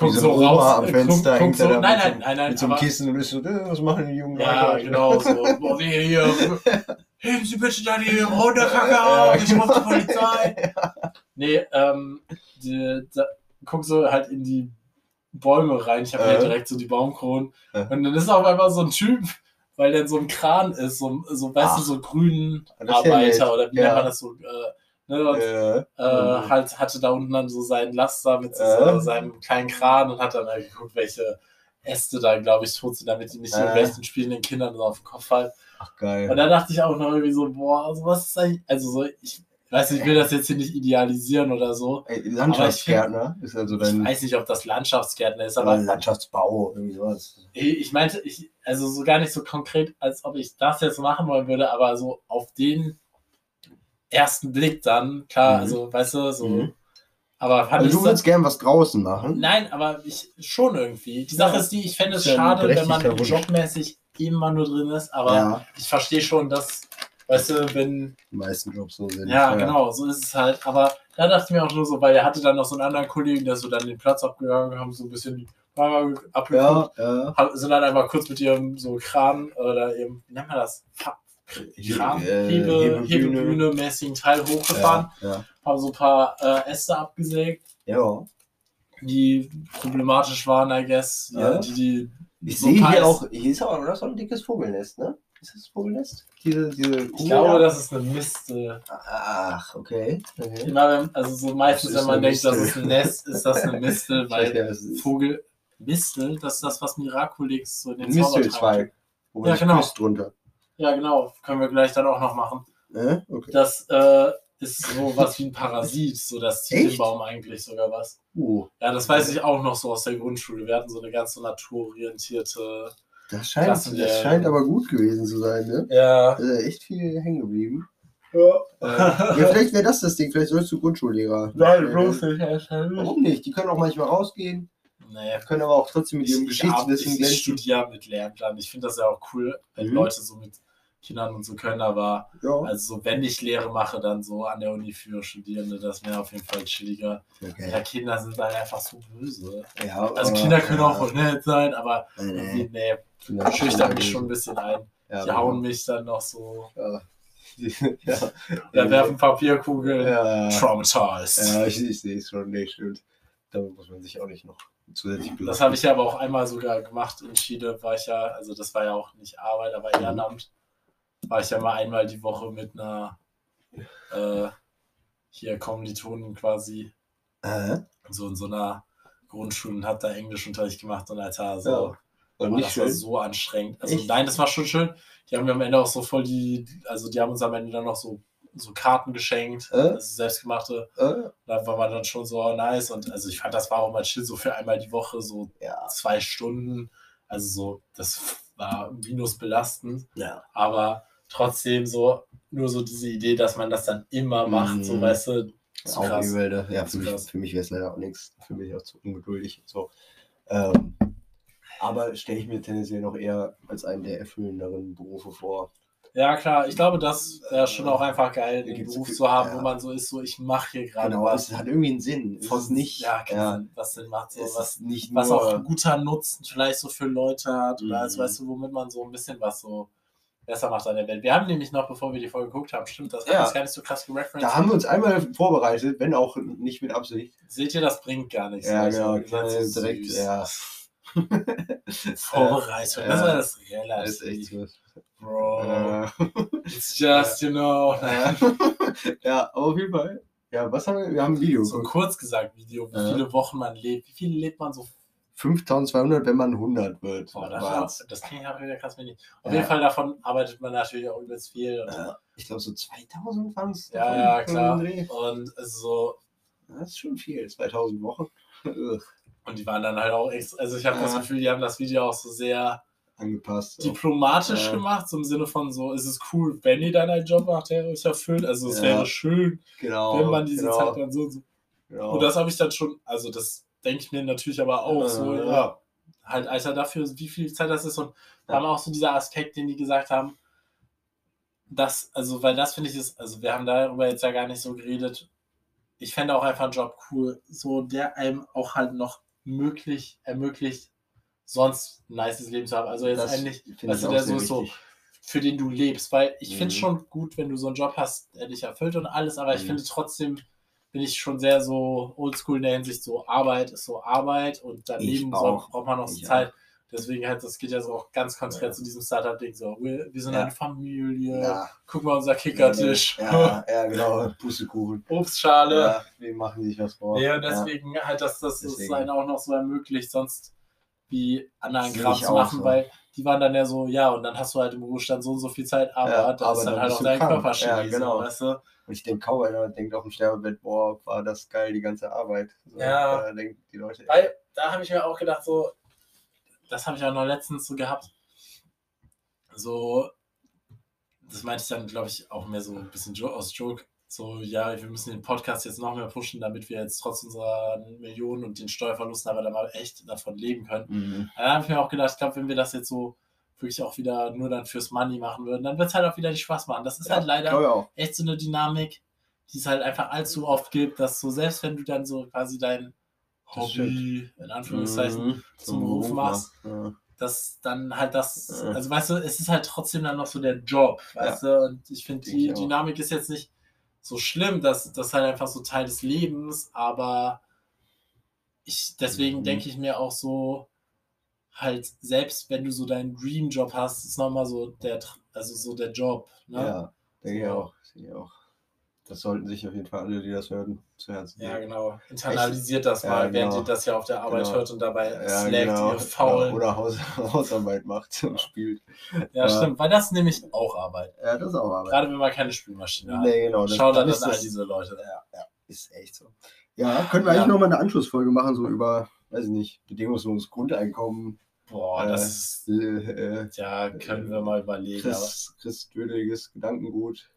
Wie so eine Oma am Fenster guck, guck so, nein, nein, so- nein, nein, Mit so einem Kissen und ist so, äh, was machen die jungen Ja, Leute? genau, so, boah, wir hier, <laughs> heben Sie bitte da die Runterkacke auf, ich rufe die Polizei. Nee, ähm, die, da, guck so halt in die Bäume rein, ich habe ja Äh. direkt so die Baumkronen Äh. und dann ist auf einmal so ein Typ, weil der so ein Kran ist, so, so weißt du, Ach. so grünen ja nett. Arbeiter oder wie Ja. nennt man das so, äh, ne, und, Äh, äh, halt hatte da unten dann so seinen Laster mit Äh. seinem kleinen Kran und hat dann halt geguckt, welche Äste da, glaube ich, tot sind, damit die nicht irgendwelchen spielenden Kindern so auf den Kopf fallen. ach geil. Und da dachte ich auch noch irgendwie so, boah, also was ist eigentlich, also so, ich weiß nicht, ich will das jetzt hier nicht idealisieren oder so. Ey, Landschaftsgärtner ist also Ich dein weiß nicht, ob das Landschaftsgärtner ist, aber Landschaftsbau, irgendwie sowas. ich meinte, ich, also so gar nicht so konkret, als ob ich das jetzt machen wollen würde, aber so auf den ersten Blick dann, klar, Mhm. also, weißt du, so, Mhm. aber fand Also du würdest gern was draußen machen? Nein, aber ich schon irgendwie. Die Sache Ja. ist die, ich fände es ja schade, wenn man jobmäßig immer nur drin ist, aber ja, ich verstehe schon, dass, weißt du, wenn, die meisten Jobs so sind. ja, genau, so ist es halt. Aber da dachte ich mir auch nur so, weil er hatte dann noch so einen anderen Kollegen, der so dann den Platz abgegangen, haben so ein bisschen abgeguckt, Ja, ja. sind dann einfach kurz mit ihrem so Kran oder ihrem, wie nennt man das? Fa- Kran, Äh, Hebe, Hebebühne. Hebebühne-mäßigen Teil hochgefahren, Ja, haben so ein paar äh, Äste abgesägt, ja. ja. die problematisch waren, I guess. Ja. die, die Ich so sehe hier auch, hier ist aber noch so ein dickes Vogelnest, ne? Ist das Vogelnest? Diese, diese Ich glaube, das ist eine Mistel. Ach, okay. okay. Immer wenn, also so meistens, wenn man denkt, das ist ein Nest, ist das eine Mistel, <laughs> weil ist. Vogel. Mistel, das ist das, was Miraculix so in den Mistelzweig. Ja, genau. küsst drunter. Ja, genau. Können wir gleich dann auch noch machen. Äh? Okay. Das äh, ist so was wie ein Parasit, so das zieht Echt? den Baum eigentlich sogar was. Uh, Ja, das weiß ich auch noch so aus der Grundschule. Wir hatten so eine ganz so naturorientierte. das scheint, Klasse, das scheint aber gut gewesen zu sein, ne? Ja. Da ist ja echt viel hängen geblieben. ja. Äh, ja, vielleicht wäre das das Ding. Vielleicht sollst du Grundschullehrer. Nein, Äh, bloß nicht. Warum nicht? Die können auch manchmal rausgehen, Nee, können aber auch trotzdem mit ihrem Geschichtswissen ich, ich glänzen. studiere mit Lehrämtlern. Ich finde das ja auch cool, wenn Mhm. Leute so mit Kindern und so können, aber Ja. also so, wenn ich Lehre mache, dann so an der Uni für Studierende, das wäre auf jeden Fall chilliger. Ja, Okay. Kinder sind halt einfach so böse. Ja, Also aber- Kinder können auch ja. voll nett sein, aber Nee, nee. nee, schüchtern mich schon ein bisschen ein. Ja, Die hauen mich dann noch so, Ja. <laughs> ja. oder werfen Papierkugeln. Ja. Traumatized. Ja, ich, ich sehe es schon, nee, stimmt. da muss man sich auch nicht noch zusätzlich Das belasten. habe ich ja aber auch einmal sogar gemacht in Chile, war ich ja, also das war ja auch nicht Arbeit, aber Ehrenamt, war ich ja mal einmal die Woche mit einer äh, hier Kommilitonen quasi Äh, so in so einer Grundschule und hat da Englischunterricht gemacht und Alter, so, Ja. Und nicht das war schön. so anstrengend. Also Echt? nein, das war schon schön. Die haben mir am Ende auch so voll die, also die haben uns am Ende dann noch so, so Karten geschenkt, Äh? also selbstgemachte. Äh, Da war man dann schon so oh, nice und also ich fand, das war auch mal chill, so für einmal die Woche, so ja. zwei Stunden. Also so, das war minus belastend, Ja. aber trotzdem so, nur so diese Idee, dass man das dann immer macht, so Mhm. weißt du, zu auch krass. übel, ne? Ja, für mich, für mich wäre es leider auch nichts. Für mich auch zu ungeduldig. So. Ähm, aber stelle ich mir tendenziell noch eher als einen der erfüllenderen Berufe vor. Ja, klar, ich glaube, das wäre schon auch einfach geil, geht's Beruf zu haben, ja. wo man so ist, so ich mache hier gerade Genau, was. es hat irgendwie einen Sinn. Ist nicht, ja, ja, Sinn, was Sinn macht, so was, ist nicht was auch ein guter Nutzen vielleicht so für Leute hat, oder also, Mhm. weißt du, womit man so ein bisschen was so besser macht an der Welt. Wir haben nämlich noch, bevor wir die Folge geguckt haben, stimmt, das Ja. uns gar nicht so krass gereferenced. da haben wir uns einmal vorbereitet, wenn auch nicht mit Absicht. Seht ihr, das bringt gar nichts. Ja, Leute. genau, keine direkt, süß. ja. <laughs> <laughs> Vorbereitung, Ja. das war das Das relativ. ist echt so. Bro, Äh, it's just, you know. ja. <laughs> ja, aber auf jeden Fall. Ja, was haben wir? Wir haben ein Video. So kurz gesagt, Video, wie Ja. viele Wochen man lebt. Wie viel lebt man so 5200, wenn man 100 wird. Boah, das, das klingt ja wieder krass wenig. Auf Ja. jeden Fall davon arbeitet man natürlich auch übelst viel. Äh, ich glaube, so 2000 waren es. ja, ja, klar. Und so, Das ist schon viel. 2000 Wochen. Und die waren dann halt auch extra, also ich habe das Ja. Gefühl, die haben das Video auch so sehr Angepasst. so. diplomatisch Ja. gemacht, so im Sinne von so, ist es cool, wenn ihr dann einen Job macht, der euch erfüllt. Also es Ja. wäre schön, Genau. wenn man diese genau, Zeit dann so und so. Genau. Und das habe ich dann schon, also das denke ich mir natürlich aber auch so, Ja. ja, halt Alter dafür, wie viel Zeit das ist und Ja. haben auch so dieser Aspekt, den die gesagt haben, dass, also, weil das finde ich ist, also wir haben darüber jetzt ja gar nicht so geredet. Ich fände auch einfach einen Job cool, so der einem auch halt noch möglich, ermöglicht, sonst ein nices Leben zu haben. Also jetzt Das eigentlich, ich auch der so so, für den du lebst, weil ich finde es Mhm. schon gut, wenn du so einen Job hast, der dich erfüllt und alles, aber ich Mhm. finde trotzdem, bin ich schon sehr so oldschool in der Hinsicht, so Arbeit ist so Arbeit und daneben Ich so, auch. braucht man noch so Ich Zeit. Deswegen halt, das geht ja so auch ganz konträr Ja. zu diesem Startup-Ding, so, wir, wir sind Ja. eine Familie, Ja, guck mal unser Kickertisch, ja, ja, <laughs> genau. Pustekuchen. Obstschale. Ja, wir machen sich was vor. Ja, deswegen halt, dass das Deswegen. einen auch noch so ermöglicht, sonst wie anderen Kram zu machen, so. weil die waren dann ja so, ja, und dann hast du halt im Ruhestand so und so viel Zeit, aber Ja, da ist dann dann halt auch dein. Körper Ja, schädlich, genau. weißt du? Und ich denke, kaum einer denkt auf dem Sterbebett, boah, war das geil, die ganze Arbeit. So, Ja. Da denken die Leute, Weil da habe ich mir auch gedacht, so, das habe ich auch noch letztens so gehabt. So, das meinte ich dann, glaube ich, auch mehr so ein bisschen aus Joke. So, ja, wir müssen den Podcast jetzt noch mehr pushen, damit wir jetzt trotz unserer Millionen und den Steuerverlusten aber dann mal echt davon leben können. mhm. Dann habe ich mir auch gedacht, ich glaube, wenn wir das jetzt so wirklich auch wieder nur dann fürs Money machen würden, dann wird es halt auch wieder nicht Spaß machen. Das ist halt leider echt so eine Dynamik, die es halt einfach allzu oft gibt, dass so selbst wenn du dann so quasi dein Hobby, in Anführungszeichen, Mhm. zum Beruf machst. Ja. dass dann halt das, Ja. also weißt du, es ist halt trotzdem dann noch so der Job, weißt du, und ich finde, die ich. Dynamik ist jetzt nicht so schlimm, dass das halt einfach so Teil des Lebens, aber ich, deswegen Mhm. denke ich mir auch so, halt, selbst wenn du so deinen Dream-Job hast, ist nochmal so der, also so der Job, ne? Ja, denke ich So. auch. Denke ich auch. Das sollten sich auf jeden Fall alle, die das hören, zu Herzen Ja, nehmen. genau. Internalisiert das Ja, mal, während genau. ihr das ja auf der Arbeit Genau. hört und dabei Ja, slackt, genau. ihr faulen. Oder Haus, <laughs> Hausarbeit macht und spielt. Ja, Ja. stimmt, weil das nämlich auch Arbeit. Ja, das ist auch Arbeit. Gerade wenn man keine Spülmaschine hat. Nee, genau. Das, Schau dann dann an all das, diese Leute. ja, ja, ist echt so. Ja, können wir eigentlich Ja. noch mal eine Anschlussfolge machen, so über, weiß ich nicht, bedingungsloses Grundeinkommen. Boah, Äh, das ist, Äh, äh, ja, können wir mal überlegen. Chris, Chris Dödeliges Gedankengut.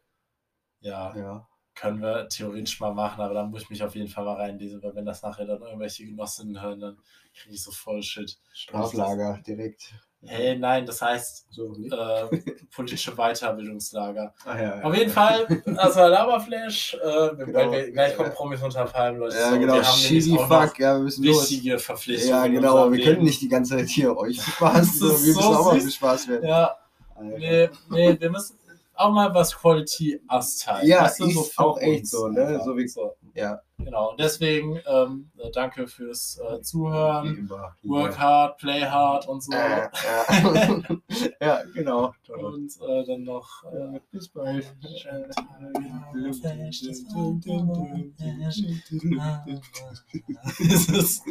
ja, Ja. Können wir theoretisch mal machen, aber dann muss ich mich auf jeden Fall mal reinlesen, weil wenn das nachher dann irgendwelche Genossinnen hören, dann kriege ich so voll Shit. Straflager direkt. Hey, nein, das heißt So, äh, politische Weiterbildungslager. Ach <laughs> ja, ja. Auf jeden Fall, das war Laberflash. Äh, wir- Genau. gleich kommt Promis unter Palmen, Leute. Ja, So, genau. Wir haben Shitty fuck, ja, wir müssen los. wichtige Verpflichtungen. Ja, genau. unserem Wir können Leben. nicht die ganze Zeit hier <laughs> euch Spaß. So, Das wir so müssen auch mal süß. bespaßt werden. Ja, Alter. nee, nee, wir müssen auch mal was Quality Us teilen. Ja, du, ist für auch echt uns so, ne? einfach. So wie- so. Ja, Genau, deswegen ähm, äh, danke fürs äh, Wie Zuhören. immer. Work hard, play hard und so. Äh, ja. <laughs> ja, genau. Und äh, dann noch äh, Bis bald. <laughs> <laughs> es ist